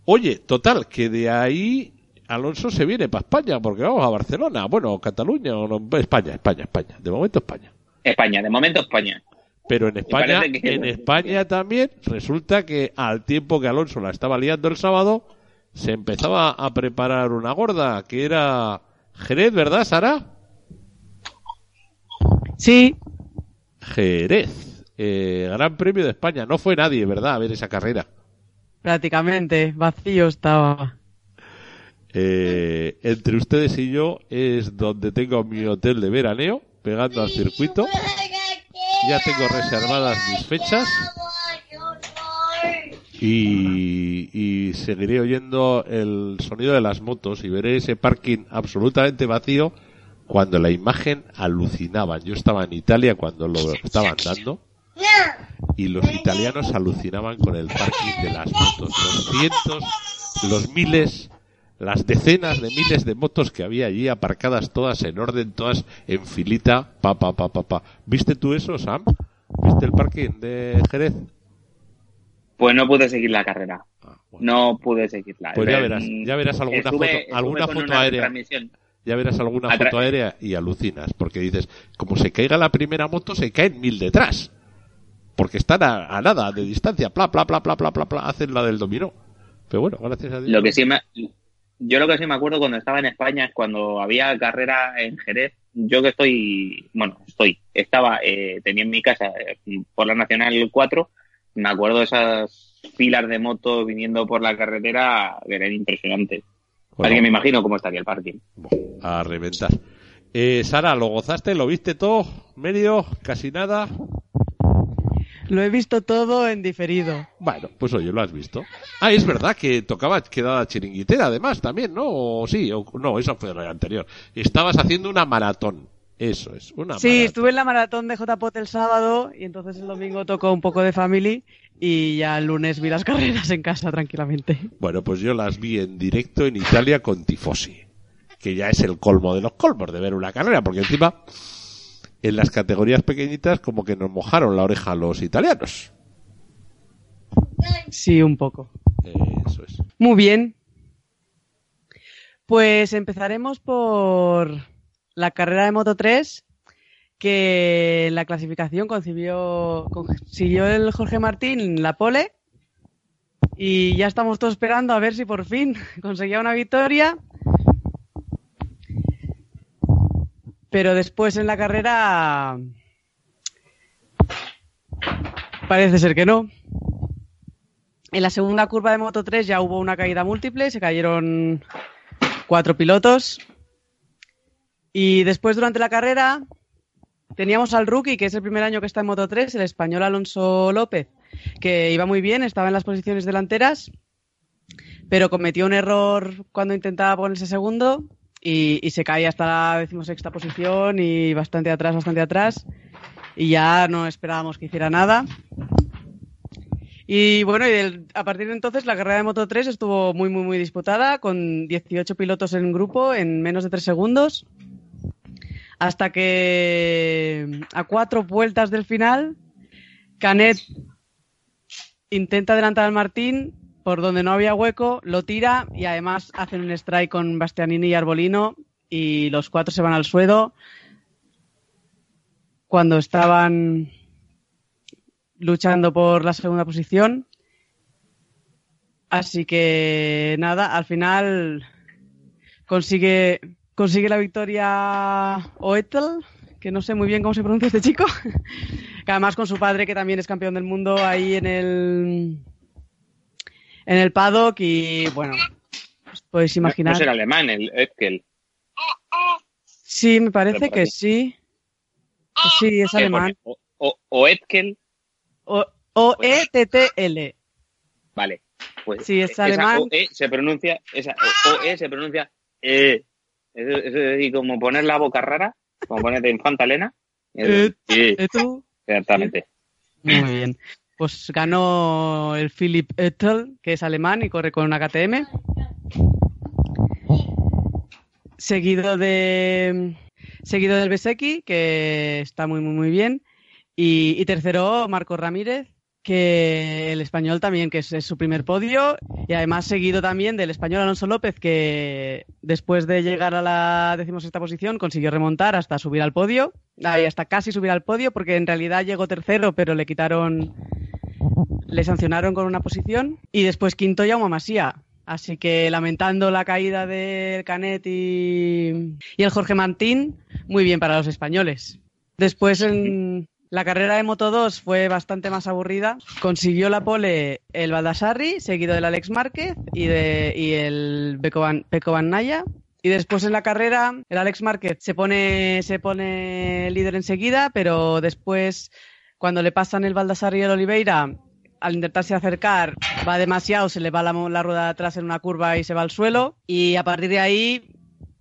Speaker 1: Oye, total, que de ahí Alonso se viene para España, porque vamos a Barcelona, bueno, Cataluña, o no, España, España, España. De momento España.
Speaker 2: España, de momento España.
Speaker 1: Pero en España,
Speaker 2: que-
Speaker 1: en España también resulta que al tiempo que Alonso la estaba liando el sábado, se empezaba a preparar una gorda, que era Jerez, ¿verdad, Sara?
Speaker 3: Sí,
Speaker 1: Jerez. Eh, Gran Premio de España. No fue nadie, ¿verdad? A ver esa carrera.
Speaker 3: prácticamente vacío estaba.
Speaker 1: Eh, entre ustedes y yo es donde tengo mi hotel de veraneo, pegando al circuito. Ya tengo reservadas mis fechas y, y seguiré oyendo el sonido de las motos y veré ese parking absolutamente vacío cuando la imagen alucinaba. Yo estaba en Italia cuando lo estaban dando y los italianos alucinaban con el parking de las motos. Los cientos, los miles, las decenas de miles de motos que había allí aparcadas todas en orden, todas en filita, pa, pa, pa, pa, pa. ¿Viste tú eso, Sam? ¿Viste el parking de Jerez?
Speaker 2: Pues no pude seguir la carrera.
Speaker 1: Ah, bueno.
Speaker 2: No pude seguirla.
Speaker 1: Pues ya
Speaker 2: Eh,
Speaker 1: verás, ya verás alguna
Speaker 2: estuve-
Speaker 1: foto- alguna foto aérea.
Speaker 2: transmisión.
Speaker 1: Ya verás alguna
Speaker 2: Atra-
Speaker 1: foto aérea y alucinas, porque dices, como se caiga la primera moto, se caen mil detrás. Porque están a, a nada de distancia, pla, pla, pla, pla, pla, pla, pla, hacen la del dominó. Pero bueno, gracias a Dios.
Speaker 2: Lo que sí me, yo lo que sí me acuerdo cuando estaba en España es cuando había carrera en Jerez. Yo que estoy, bueno, estoy, estaba, eh, tenía en mi casa eh, por la Nacional 4. Me acuerdo de esas filas de motos viniendo por la carretera que eran impresionantes.
Speaker 1: Bueno,
Speaker 2: Así que me imagino cómo estaría el parking.
Speaker 1: a reventar. Eh, Sara, ¿lo gozaste? ¿Lo viste todo? ¿Medio? ¿Casi nada?
Speaker 3: Lo he visto todo en diferido.
Speaker 1: Bueno, pues oye, lo has visto. Ah, es verdad que tocaba quedada chiringuitera, además, también, ¿no? O sí, o, no, eso fue el anterior. Estabas haciendo una maratón. Eso es, una
Speaker 3: Sí,
Speaker 1: maratón.
Speaker 3: estuve en la maratón de JPOT el sábado y entonces el domingo tocó un poco de family y ya el lunes vi las carreras en casa tranquilamente.
Speaker 1: Bueno, pues yo las vi en directo en Italia con Tifosi, que ya es el colmo de los colmos de ver una carrera, porque encima en las categorías pequeñitas como que nos mojaron la oreja los italianos.
Speaker 3: Sí, un poco.
Speaker 1: Eso es.
Speaker 3: Muy bien. Pues empezaremos por la carrera de Moto 3, que la clasificación consiguió el Jorge Martín la pole Y ya estamos todos esperando a ver si por fin conseguía una victoria. Pero después en la carrera parece ser que no. En la segunda curva de Moto 3 ya hubo una caída múltiple, se cayeron cuatro pilotos. Y después durante la carrera teníamos al rookie, que es el primer año que está en Moto 3, el español Alonso López, que iba muy bien, estaba en las posiciones delanteras, pero cometió un error cuando intentaba ponerse segundo y, y se cae hasta la decimosexta posición y bastante atrás, bastante atrás. Y ya no esperábamos que hiciera nada. Y bueno, y del- a partir de entonces la carrera de Moto 3 estuvo muy, muy, muy disputada, con 18 pilotos en grupo en menos de 3 segundos. Hasta que a cuatro vueltas del final, Canet intenta adelantar al Martín por donde no había hueco, lo tira y además hacen un strike con Bastianini y Arbolino y los cuatro se van al suelo cuando estaban luchando por la segunda posición. Así que nada, al final consigue consigue la victoria Oetel, que no sé muy bien cómo se pronuncia este chico, que además con su padre que también es campeón del mundo ahí en el en el paddock y bueno, os podéis
Speaker 2: No,
Speaker 3: imaginar.
Speaker 2: no será alemán, el Etkel.
Speaker 3: Sí, me parece que sí. Sí, es
Speaker 2: ¿Qué
Speaker 3: alemán.
Speaker 2: pone? O, o, o Etkel.
Speaker 3: O- O-E-T-T-L.
Speaker 2: Vale. Pues
Speaker 3: Sí, es
Speaker 2: esa
Speaker 3: alemán.
Speaker 2: OE se pronuncia, esa OE se pronuncia E. Eso, eso es decir, como poner la boca rara, como ponerte infanta Elena.
Speaker 3: Eh,
Speaker 2: Sí,
Speaker 3: ¿Eh,
Speaker 2: exactamente.
Speaker 3: Muy bien. Pues ganó el Philip Ettel, que es alemán y corre con una KTM. Seguido de seguido del Besecchi, que está muy muy muy bien. Y, y tercero, Marco Ramírez, que el español también, que es, su primer podio. Y además seguido también del español Alonso López, que después de llegar a la decimosexta posición consiguió remontar hasta subir al podio. Ahí hasta casi subir al podio, porque en realidad llegó tercero, pero le quitaron, le sancionaron con una posición. Y después quinto Jaume Masía. Así que lamentando la caída del Canet y, y el Jorge Martín, muy bien para los españoles. Después en la carrera de Moto 2 fue bastante más aburrida. Consiguió la pole el Baldassarri, seguido del Alex Márquez y, el Pecco Van, Pecco Van Naya. Y después en la carrera, el Alex Márquez se pone, se pone líder enseguida, pero después, cuando le pasan el Baldassarri y el Oliveira, al intentarse acercar, va demasiado, se le va la, la rueda de atrás en una curva y se va al suelo. Y a partir de ahí,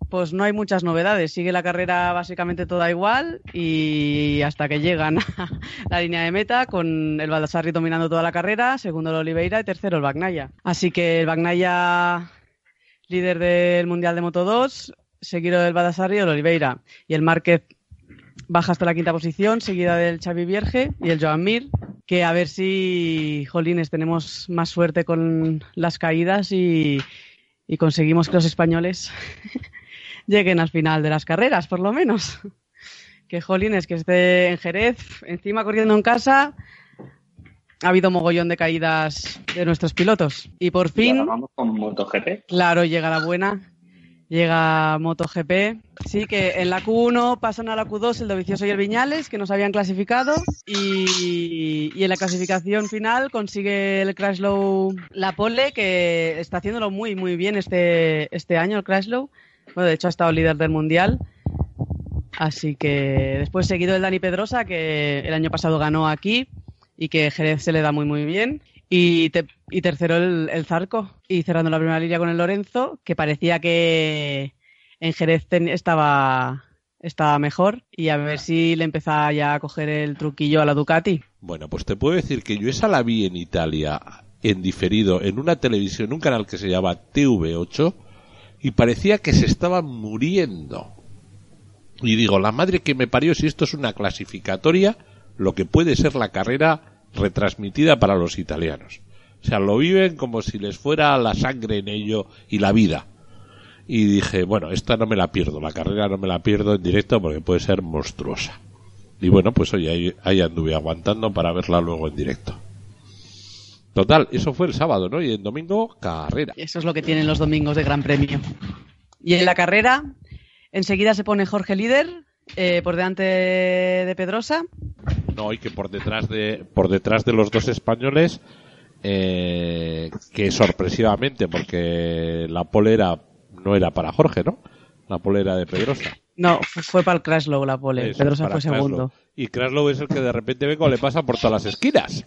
Speaker 3: pues no hay muchas novedades. Sigue la carrera básicamente toda igual y hasta que llegan a la línea de meta con el Baldassarri dominando toda la carrera, segundo el Oliveira y tercero el Bagnaya. Así que el Bagnaya líder del Mundial de Moto 2, seguido del Baldassarri y el Oliveira. Y el Márquez baja hasta la quinta posición, seguida del Xavi Vierge y el Joan Mir, que a ver si, jolines, tenemos más suerte con las caídas y, y conseguimos que los españoles lleguen al final de las carreras, por lo menos. Que jolines, que esté en Jerez, encima corriendo en casa, ha habido mogollón de caídas de nuestros pilotos. Y por
Speaker 2: Y
Speaker 3: fin,
Speaker 2: ahora vamos con MotoGP.
Speaker 3: claro, llega la buena. Llega MotoGP. Sí, que en la Q1 pasan a la Q2 el Dovicioso y el Viñales, que nos habían clasificado. Y, y en la clasificación final consigue el Crashlow la pole, que está haciéndolo muy, muy bien este, este año el Crashlow. Bueno, de hecho ha estado líder del Mundial. Así que después seguido el Dani Pedrosa, que el año pasado ganó aquí y que Jerez se le da muy, muy bien. Y, te- y tercero el, el Zarco. Y cerrando la primera línea con el Lorenzo, que parecía que en Jerez estaba, estaba mejor. Y a ver si le empezaba ya a coger el truquillo a la Ducati.
Speaker 1: Bueno, pues te puedo decir que yo esa la vi en Italia en diferido en una televisión, un canal que se llama TV8 y parecía que se estaban muriendo. Y digo, la madre que me parió si esto es una clasificatoria, lo que puede ser la carrera retransmitida para los italianos. O sea, lo viven como si les fuera la sangre en ello y la vida. Y dije, bueno, esta no me la pierdo, la carrera no me la pierdo en directo porque puede ser monstruosa. Y bueno, pues oye, ahí, ahí anduve aguantando para verla luego en directo. Total, eso fue el sábado, ¿no? Y el domingo, carrera.
Speaker 3: Eso es lo que tienen los domingos de Gran Premio. Y en la carrera, enseguida se pone Jorge líder, eh, por delante de Pedrosa.
Speaker 1: No, y que por detrás de, por detrás de los dos españoles, eh, que sorpresivamente, porque la polera no era para Jorge, ¿no? La polera de Pedrosa.
Speaker 3: No, fue para el Crashlow la pole.
Speaker 1: Eso,
Speaker 3: Pedrosa fue segundo.
Speaker 1: Kraslow. Y Kraslow es el que de repente ve cómo le pasa por todas las esquinas.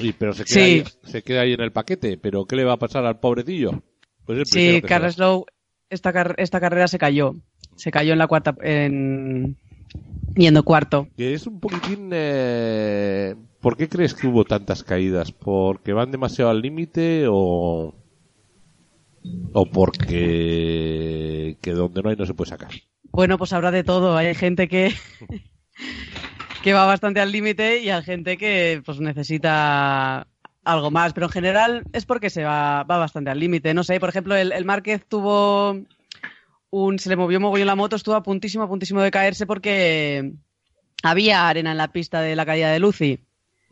Speaker 1: Y, pero se queda,
Speaker 3: Sí.
Speaker 1: ahí, se queda ahí en el paquete. ¿Pero qué le va a pasar al pobrecillo? Pues
Speaker 3: Sí. Crashlow, esta, car- esta carrera se cayó. Se cayó en la cuarta, en... yendo cuarto.
Speaker 1: Que es un poquitín... eh, ¿Por qué crees que hubo tantas caídas? ¿Porque van demasiado al límite o...? ¿O porque... que donde no hay no se puede sacar?
Speaker 3: Bueno, pues habrá de todo. Hay gente que, que va bastante al límite y hay gente que pues necesita algo más. Pero en general es porque se va, va bastante al límite. No sé, por ejemplo, el, el Márquez tuvo un. se le movió mogollón la moto, estuvo a puntísimo, a puntísimo de caerse porque había arena en la pista de la caída de Lucy.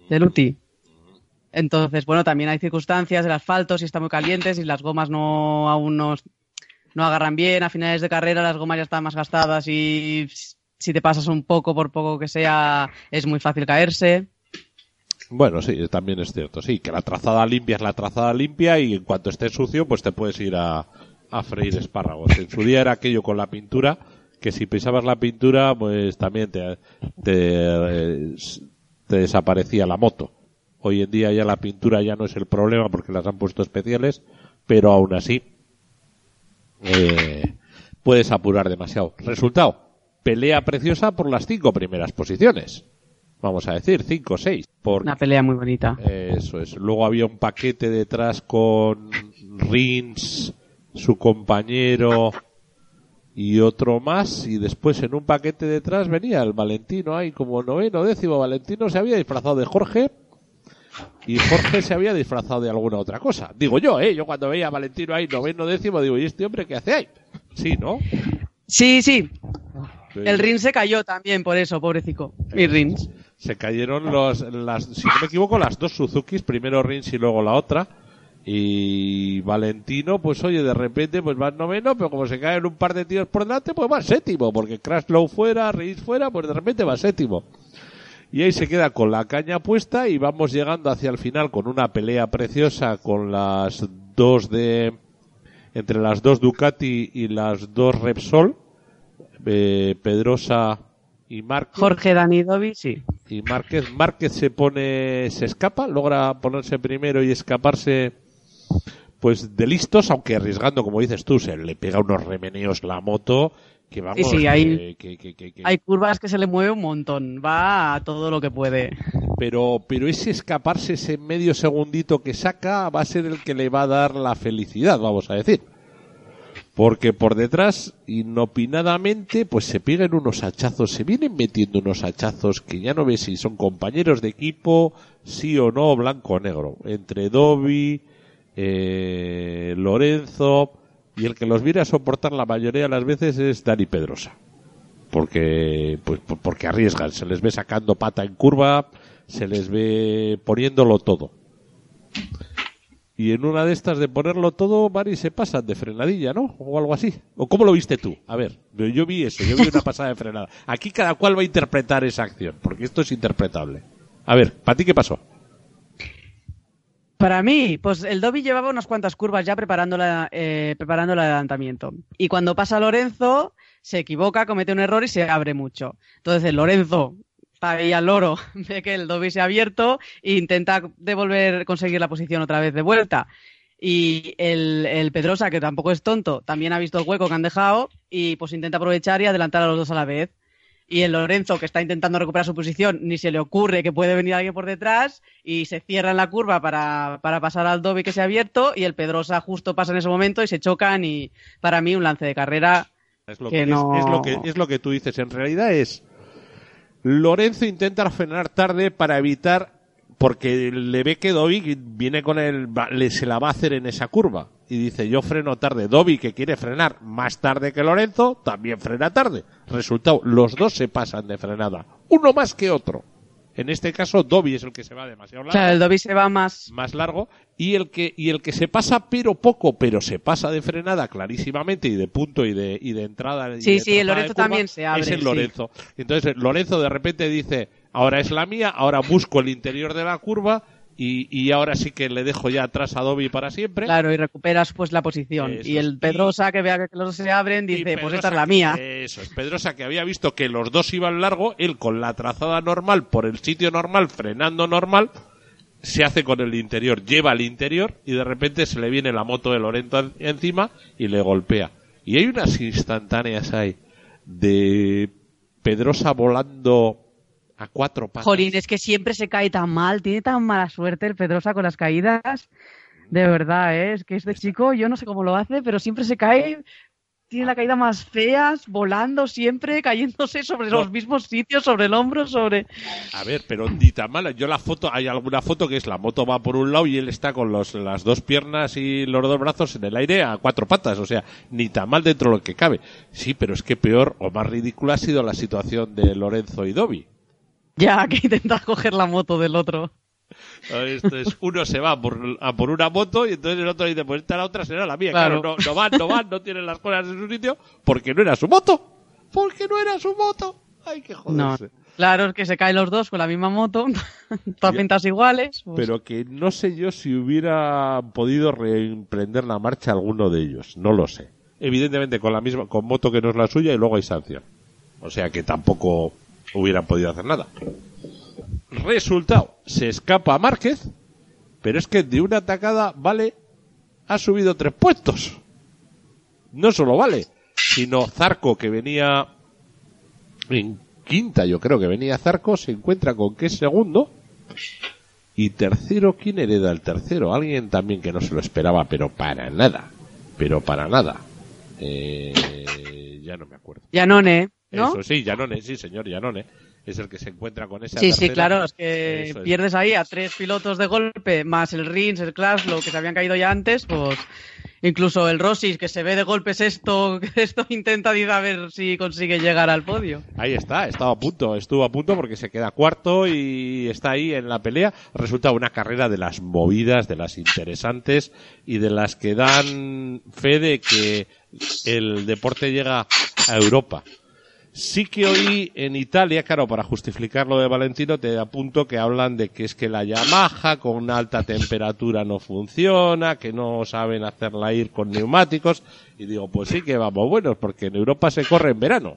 Speaker 3: De Luti. Entonces, bueno, también hay circunstancias, el asfalto, si está muy caliente, si las gomas no aún no, no agarran bien, a finales de carrera las gomas ya están más gastadas y si te pasas un poco, por poco que sea, es muy fácil caerse.
Speaker 1: Bueno, sí, también es cierto. Sí, que la trazada limpia es la trazada limpia y en cuanto esté sucio, pues te puedes ir a, a freír espárragos. En su día era aquello con la pintura, que si pisabas la pintura, pues también te, te, te desaparecía la moto. Hoy en día ya la pintura ya no es el problema porque las han puesto especiales, pero aún así eh, puedes apurar demasiado. Resultado, pelea preciosa por las cinco primeras posiciones. Vamos a decir, cinco o seis. Porque
Speaker 3: Una pelea muy bonita.
Speaker 1: eso es. Luego había un paquete detrás con Rins, su compañero y otro más. Y después en un paquete detrás venía el Valentino ahí como noveno, décimo. Valentino se había disfrazado de Jorge y Jorge se había disfrazado de alguna otra cosa. Digo yo, ¿eh? Yo cuando veía a Valentino ahí noveno, décimo, digo, ¿y este hombre qué hace ahí? Sí, ¿no?
Speaker 3: Sí, sí. El Rins se cayó también por eso, pobrecito. Mi Rins.
Speaker 1: se cayeron los, las, si no me equivoco, las dos Suzukis, primero Rins y luego la otra. Y Valentino, pues oye, de repente, pues va noveno, pero como se caen un par de tíos por delante, pues va séptimo, porque Crashlow fuera, Rins fuera, pues de repente va séptimo. Y ahí se queda con la caña puesta y vamos llegando hacia el final con una pelea preciosa con las dos de, entre las dos Ducati y las dos Repsol, eh, Pedrosa y Márquez
Speaker 3: Jorge Danidovi, sí.
Speaker 1: y Márquez Márquez se pone se escapa logra ponerse primero y escaparse pues de listos aunque arriesgando como dices tú se le pega unos remeneos la moto que vamos
Speaker 3: Sí, sí,
Speaker 1: que-
Speaker 3: hay-
Speaker 1: que- que- que- que-
Speaker 3: Hay curvas que se le mueve un montón. Va a todo lo que puede.
Speaker 1: pero pero ese escaparse ese medio segundito que saca va a ser el que le va a dar la felicidad vamos a decir porque por detrás, inopinadamente, pues se pegan unos hachazos, se vienen metiendo unos hachazos que ya no ves si son compañeros de equipo, sí o no, blanco o negro. Entre Dobby, eh, Lorenzo, y el que los viene a soportar la mayoría de las veces es Dani Pedrosa. Porque, pues, por- porque arriesgan, se les ve sacando pata en curva, se les ve poniéndolo todo. Y en una de estas de ponerlo todo, y se pasan de frenadilla, ¿no? O algo así. ¿O cómo lo viste tú? A ver, yo- vi eso, yo vi una pasada de frenada. Aquí cada cual va a interpretar esa acción, porque esto es interpretable. A ver, ¿para ti qué pasó?
Speaker 3: Para mí, pues el Dobby llevaba unas cuantas curvas ya preparando, la- eh, preparando el adelantamiento. Y cuando pasa Lorenzo, se equivoca, comete un error y se abre mucho. Entonces Lorenzo está ahí al loro, ve que el Dobby se ha abierto e intenta devolver, conseguir la posición otra vez de vuelta. Y el, el Pedrosa, que tampoco es tonto, también ha visto el hueco que han dejado y pues intenta aprovechar y adelantar a los dos a la vez. Y el Lorenzo, que está intentando recuperar su posición, ni se le ocurre que puede venir alguien por detrás y se cierra en la curva para, para pasar al Dobby que se ha abierto y el Pedrosa justo pasa en ese momento y se chocan y para mí un lance de carrera
Speaker 1: Es lo
Speaker 3: Que
Speaker 1: que,
Speaker 3: no-
Speaker 1: es, es lo que es lo que tú dices. En realidad es Lorenzo intenta frenar tarde para evitar porque le ve que Dobby viene con el le se la va a hacer en esa curva y dice yo freno tarde. Dobby que quiere frenar más tarde que Lorenzo también frena tarde. Resultado los dos se pasan de frenada, uno más que otro. En este caso, Dobby es el que se va demasiado largo.
Speaker 3: sea, el Dobby se va más.
Speaker 1: más largo y el que y el que se pasa pero poco pero se pasa de frenada clarísimamente y de punto y de y de entrada y
Speaker 3: Sí,
Speaker 1: de
Speaker 3: sí, el Lorenzo también se abre,
Speaker 1: es el
Speaker 3: sí.
Speaker 1: Lorenzo entonces Lorenzo de repente dice ahora es la mía ahora busco el interior de la curva y, y ahora sí que le dejo ya atrás a Dobby para siempre
Speaker 3: Claro, y recuperas pues la posición.
Speaker 1: Eso
Speaker 3: y el Pedrosa, que vea que los dos se abren, dice, pues esta es la mía.
Speaker 1: Eso es. Pedrosa que había visto que los dos iban largo, él con la trazada normal, por el sitio normal, frenando normal, se hace con el interior, lleva el interior y de repente se le viene la moto de Lorenzo en- encima y le golpea. Y hay unas instantáneas ahí de Pedrosa volando a cuatro patas.
Speaker 3: Jolín, es que siempre se cae tan mal, tiene tan mala suerte el Pedrosa con las caídas. De verdad, ¿eh? es que este chico, yo no sé cómo lo hace, pero siempre se cae, tiene la caída más feas, volando siempre, cayéndose sobre
Speaker 1: No.
Speaker 3: los mismos sitios, sobre el hombro, sobre...
Speaker 1: A ver, pero ni tan mala. Yo la foto, hay alguna foto que es la moto va por un lado y él está con los, las dos piernas y los dos brazos en el aire a cuatro patas. O sea, ni tan mal dentro de lo que cabe. Sí, pero es que peor o más ridícula ha sido la situación de Lorenzo y Dobby.
Speaker 3: Ya, que intenta coger la moto del otro.
Speaker 1: Esto es, uno se va por, a por una moto y entonces el otro dice, pues esta la otra será la mía. Claro,
Speaker 3: Claro.
Speaker 1: no, no van, no van, no tienen las cosas en su sitio porque no era su moto. Porque no era su moto. Hay que
Speaker 3: No,
Speaker 1: joderse.
Speaker 3: claro, es que se caen los dos con la misma moto, todas
Speaker 1: Ya.
Speaker 3: pintas iguales. pues-
Speaker 1: pero que no sé yo si hubiera podido reemprender la marcha alguno de ellos, no lo sé. Evidentemente con la misma, con moto que no es la suya y luego hay sanción. O sea que tampoco hubieran podido hacer nada. Resultado, se escapa Márquez, pero es que de una atacada vale, ha subido tres puestos. No solo vale, sino Zarco que venía en quinta, yo creo que venía Zarco, se encuentra con que es segundo. Y tercero, ¿quién hereda el tercero? Alguien también que no se lo esperaba, pero para nada. Pero para nada. Eh, ya no me acuerdo.
Speaker 3: Yanone, ¿no?
Speaker 1: Eso sí, Yanone, sí, señor Yanone. Es el que se encuentra con esa
Speaker 3: Sí, sí, claro, es que
Speaker 1: Eso es.
Speaker 3: pierdes ahí a tres pilotos de golpe, más el Rins, el Klaslow, que se habían caído ya antes, pues incluso el Rossis, que se ve de golpes esto, esto intenta a ver si consigue llegar al podio.
Speaker 1: Ahí está, estaba a punto, estuvo a punto porque se queda cuarto y está ahí en la pelea. Resulta una carrera de las movidas, de las interesantes y de las que dan fe de que el deporte llega a Europa. Sí que oí en Italia, claro, para justificar lo de Valentino, te apunto que hablan de que es que la Yamaha con alta temperatura no funciona, que no saben hacerla ir con neumáticos. Y digo, pues sí que vamos buenos, porque en Europa se corre en verano.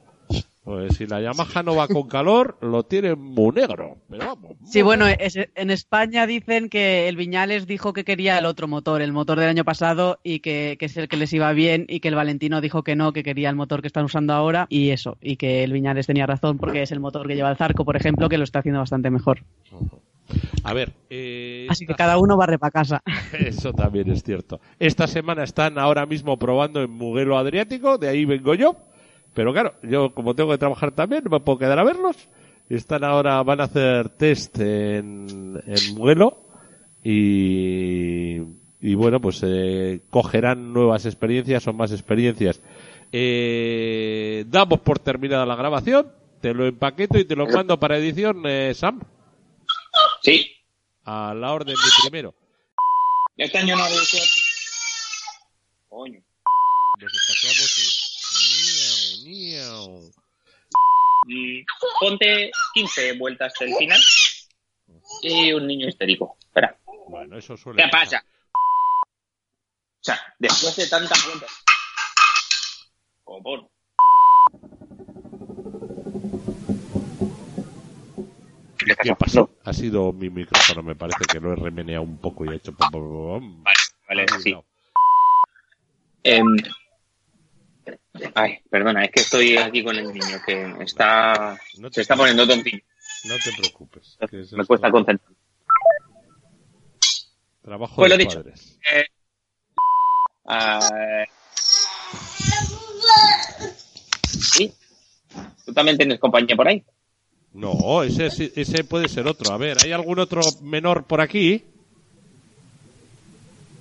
Speaker 1: Pues si la Yamaha no va con calor, lo tienen muy negro. Pero vamos.
Speaker 3: Sí, bueno, es- en España dicen que el Viñales dijo que quería el otro motor, el motor del año pasado, y que, que es el que les iba bien, y que el Valentino dijo que no, que quería el motor que están usando ahora, y eso, y que el Viñales tenía razón porque es el motor que lleva el Zarco, por ejemplo, que lo está haciendo bastante mejor.
Speaker 1: A ver. eh,
Speaker 3: Así que cada uno barre para casa.
Speaker 1: Eso también es cierto. Esta semana están ahora mismo probando en Mugello Adriático, de ahí vengo yo. Pero claro, yo como tengo que trabajar también, no me puedo quedar a verlos. Están ahora, van a hacer test en, en Mugello y, y bueno, pues eh, cogerán nuevas experiencias o más experiencias. Eh, damos por terminada la grabación, te lo empaqueto y te lo mando para edición, eh, Sam,
Speaker 2: Sí,
Speaker 1: a la orden de primero.
Speaker 2: este año no. Coño.
Speaker 1: Nos y...
Speaker 2: Ponte 15 vueltas del final. Y un niño histérico. Espera.
Speaker 1: Bueno, eso suele
Speaker 2: ¿Qué pasa? O sea, después de tantas vueltas. Copón.
Speaker 1: ¿Qué pasó? Ha sido mi micrófono, me parece que lo he remeneado un poco y he hecho...
Speaker 2: Vale, vale, sí.
Speaker 1: vibrado.
Speaker 2: Ay, perdona, es que estoy aquí con el niño que está.
Speaker 1: No
Speaker 2: Se está poniendo tontillo.
Speaker 1: No te preocupes. que
Speaker 2: Me cuesta concentrar.
Speaker 1: Trabajo
Speaker 2: Pues lo
Speaker 1: de
Speaker 2: dicho.
Speaker 1: padres.
Speaker 2: Ah, sí. ¿Tú también tienes compañía por ahí?
Speaker 1: No, ese, ese puede ser otro. A ver, ¿hay algún otro menor por aquí?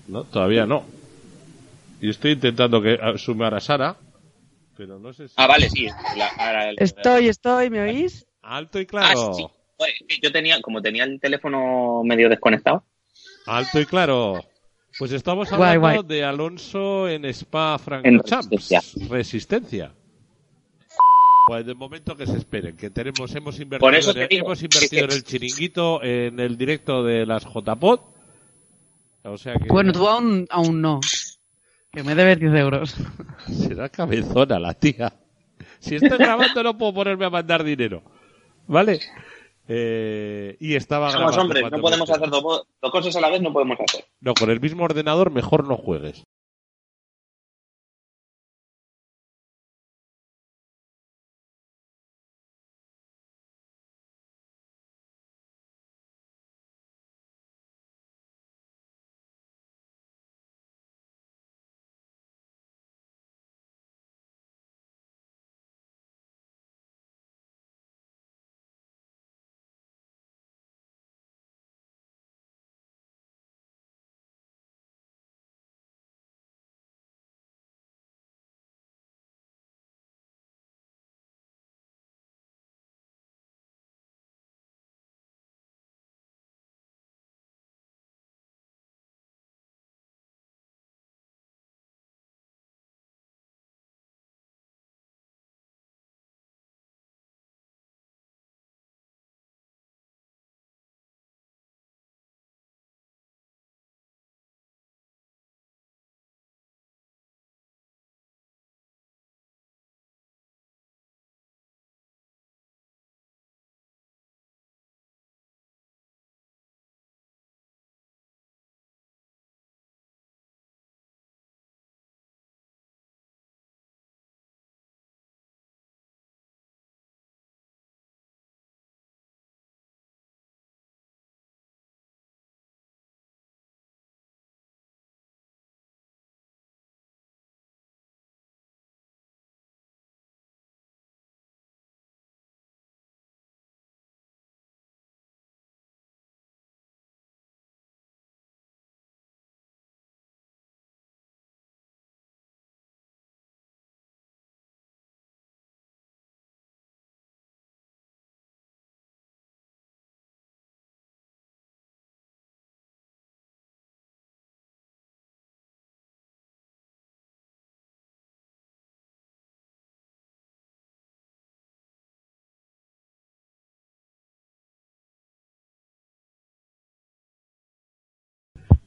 Speaker 1: No, todavía no. Y estoy intentando que sumar a Sara, pero no sé si...
Speaker 2: Ah, vale, sí. la- el-
Speaker 3: Estoy, estoy, ¿me oís?
Speaker 1: Alto y claro.
Speaker 2: Ah, sí. Pues, yo tenía, como tenía el teléfono medio desconectado.
Speaker 1: Alto y claro. Pues estamos hablando
Speaker 3: guay.
Speaker 1: de Alonso en Spa
Speaker 2: En
Speaker 1: Francorchamps.
Speaker 2: Resistencia.
Speaker 1: Resistencia. Pues de momento que se esperen, que tenemos, hemos invertido, en, hemos invertido en el chiringuito, en el directo de las JPod. O sea que
Speaker 3: Bueno, tú aún, aún no. Que me debes 10 euros.
Speaker 1: será cabezona la tía. Si estoy grabando no puedo ponerme a mandar dinero. ¿Vale? Eh, y estaba
Speaker 2: Somos
Speaker 1: grabando
Speaker 2: hombres,
Speaker 1: cuando
Speaker 2: no podemos hacer dos, dos cosas a la vez, no podemos hacer.
Speaker 1: No, con el mismo ordenador mejor no juegues.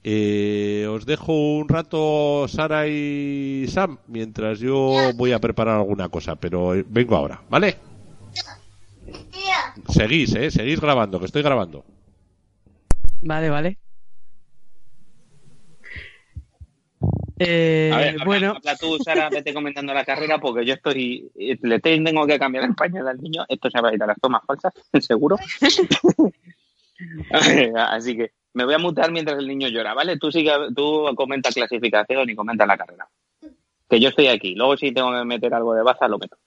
Speaker 1: Eh, os dejo un rato, Sara y Sam, mientras yo voy a preparar alguna cosa, pero eh, vengo ahora, ¿vale? Seguís, ¿eh? Seguís grabando, que estoy grabando.
Speaker 3: Vale, vale. Eh,
Speaker 2: A ver, habla-
Speaker 3: bueno,
Speaker 2: habla tú, Sara, vete comentando la carrera porque yo estoy. Le tengo que cambiar el pañal al niño. Esto se va a ir a las tomas falsas, seguro. Así que me voy a mutar mientras el niño llora, ¿vale? Tú sigue, tú comenta clasificación y comenta la carrera. Que yo estoy aquí. Luego, si tengo que meter algo de baza, lo meto.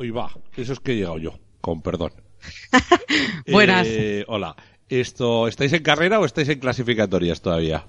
Speaker 1: Hoy va, eso es que he llegado yo, con perdón.
Speaker 3: Buenas.
Speaker 1: Eh, hola, esto, ¿estáis en carrera o estáis en clasificatorias todavía?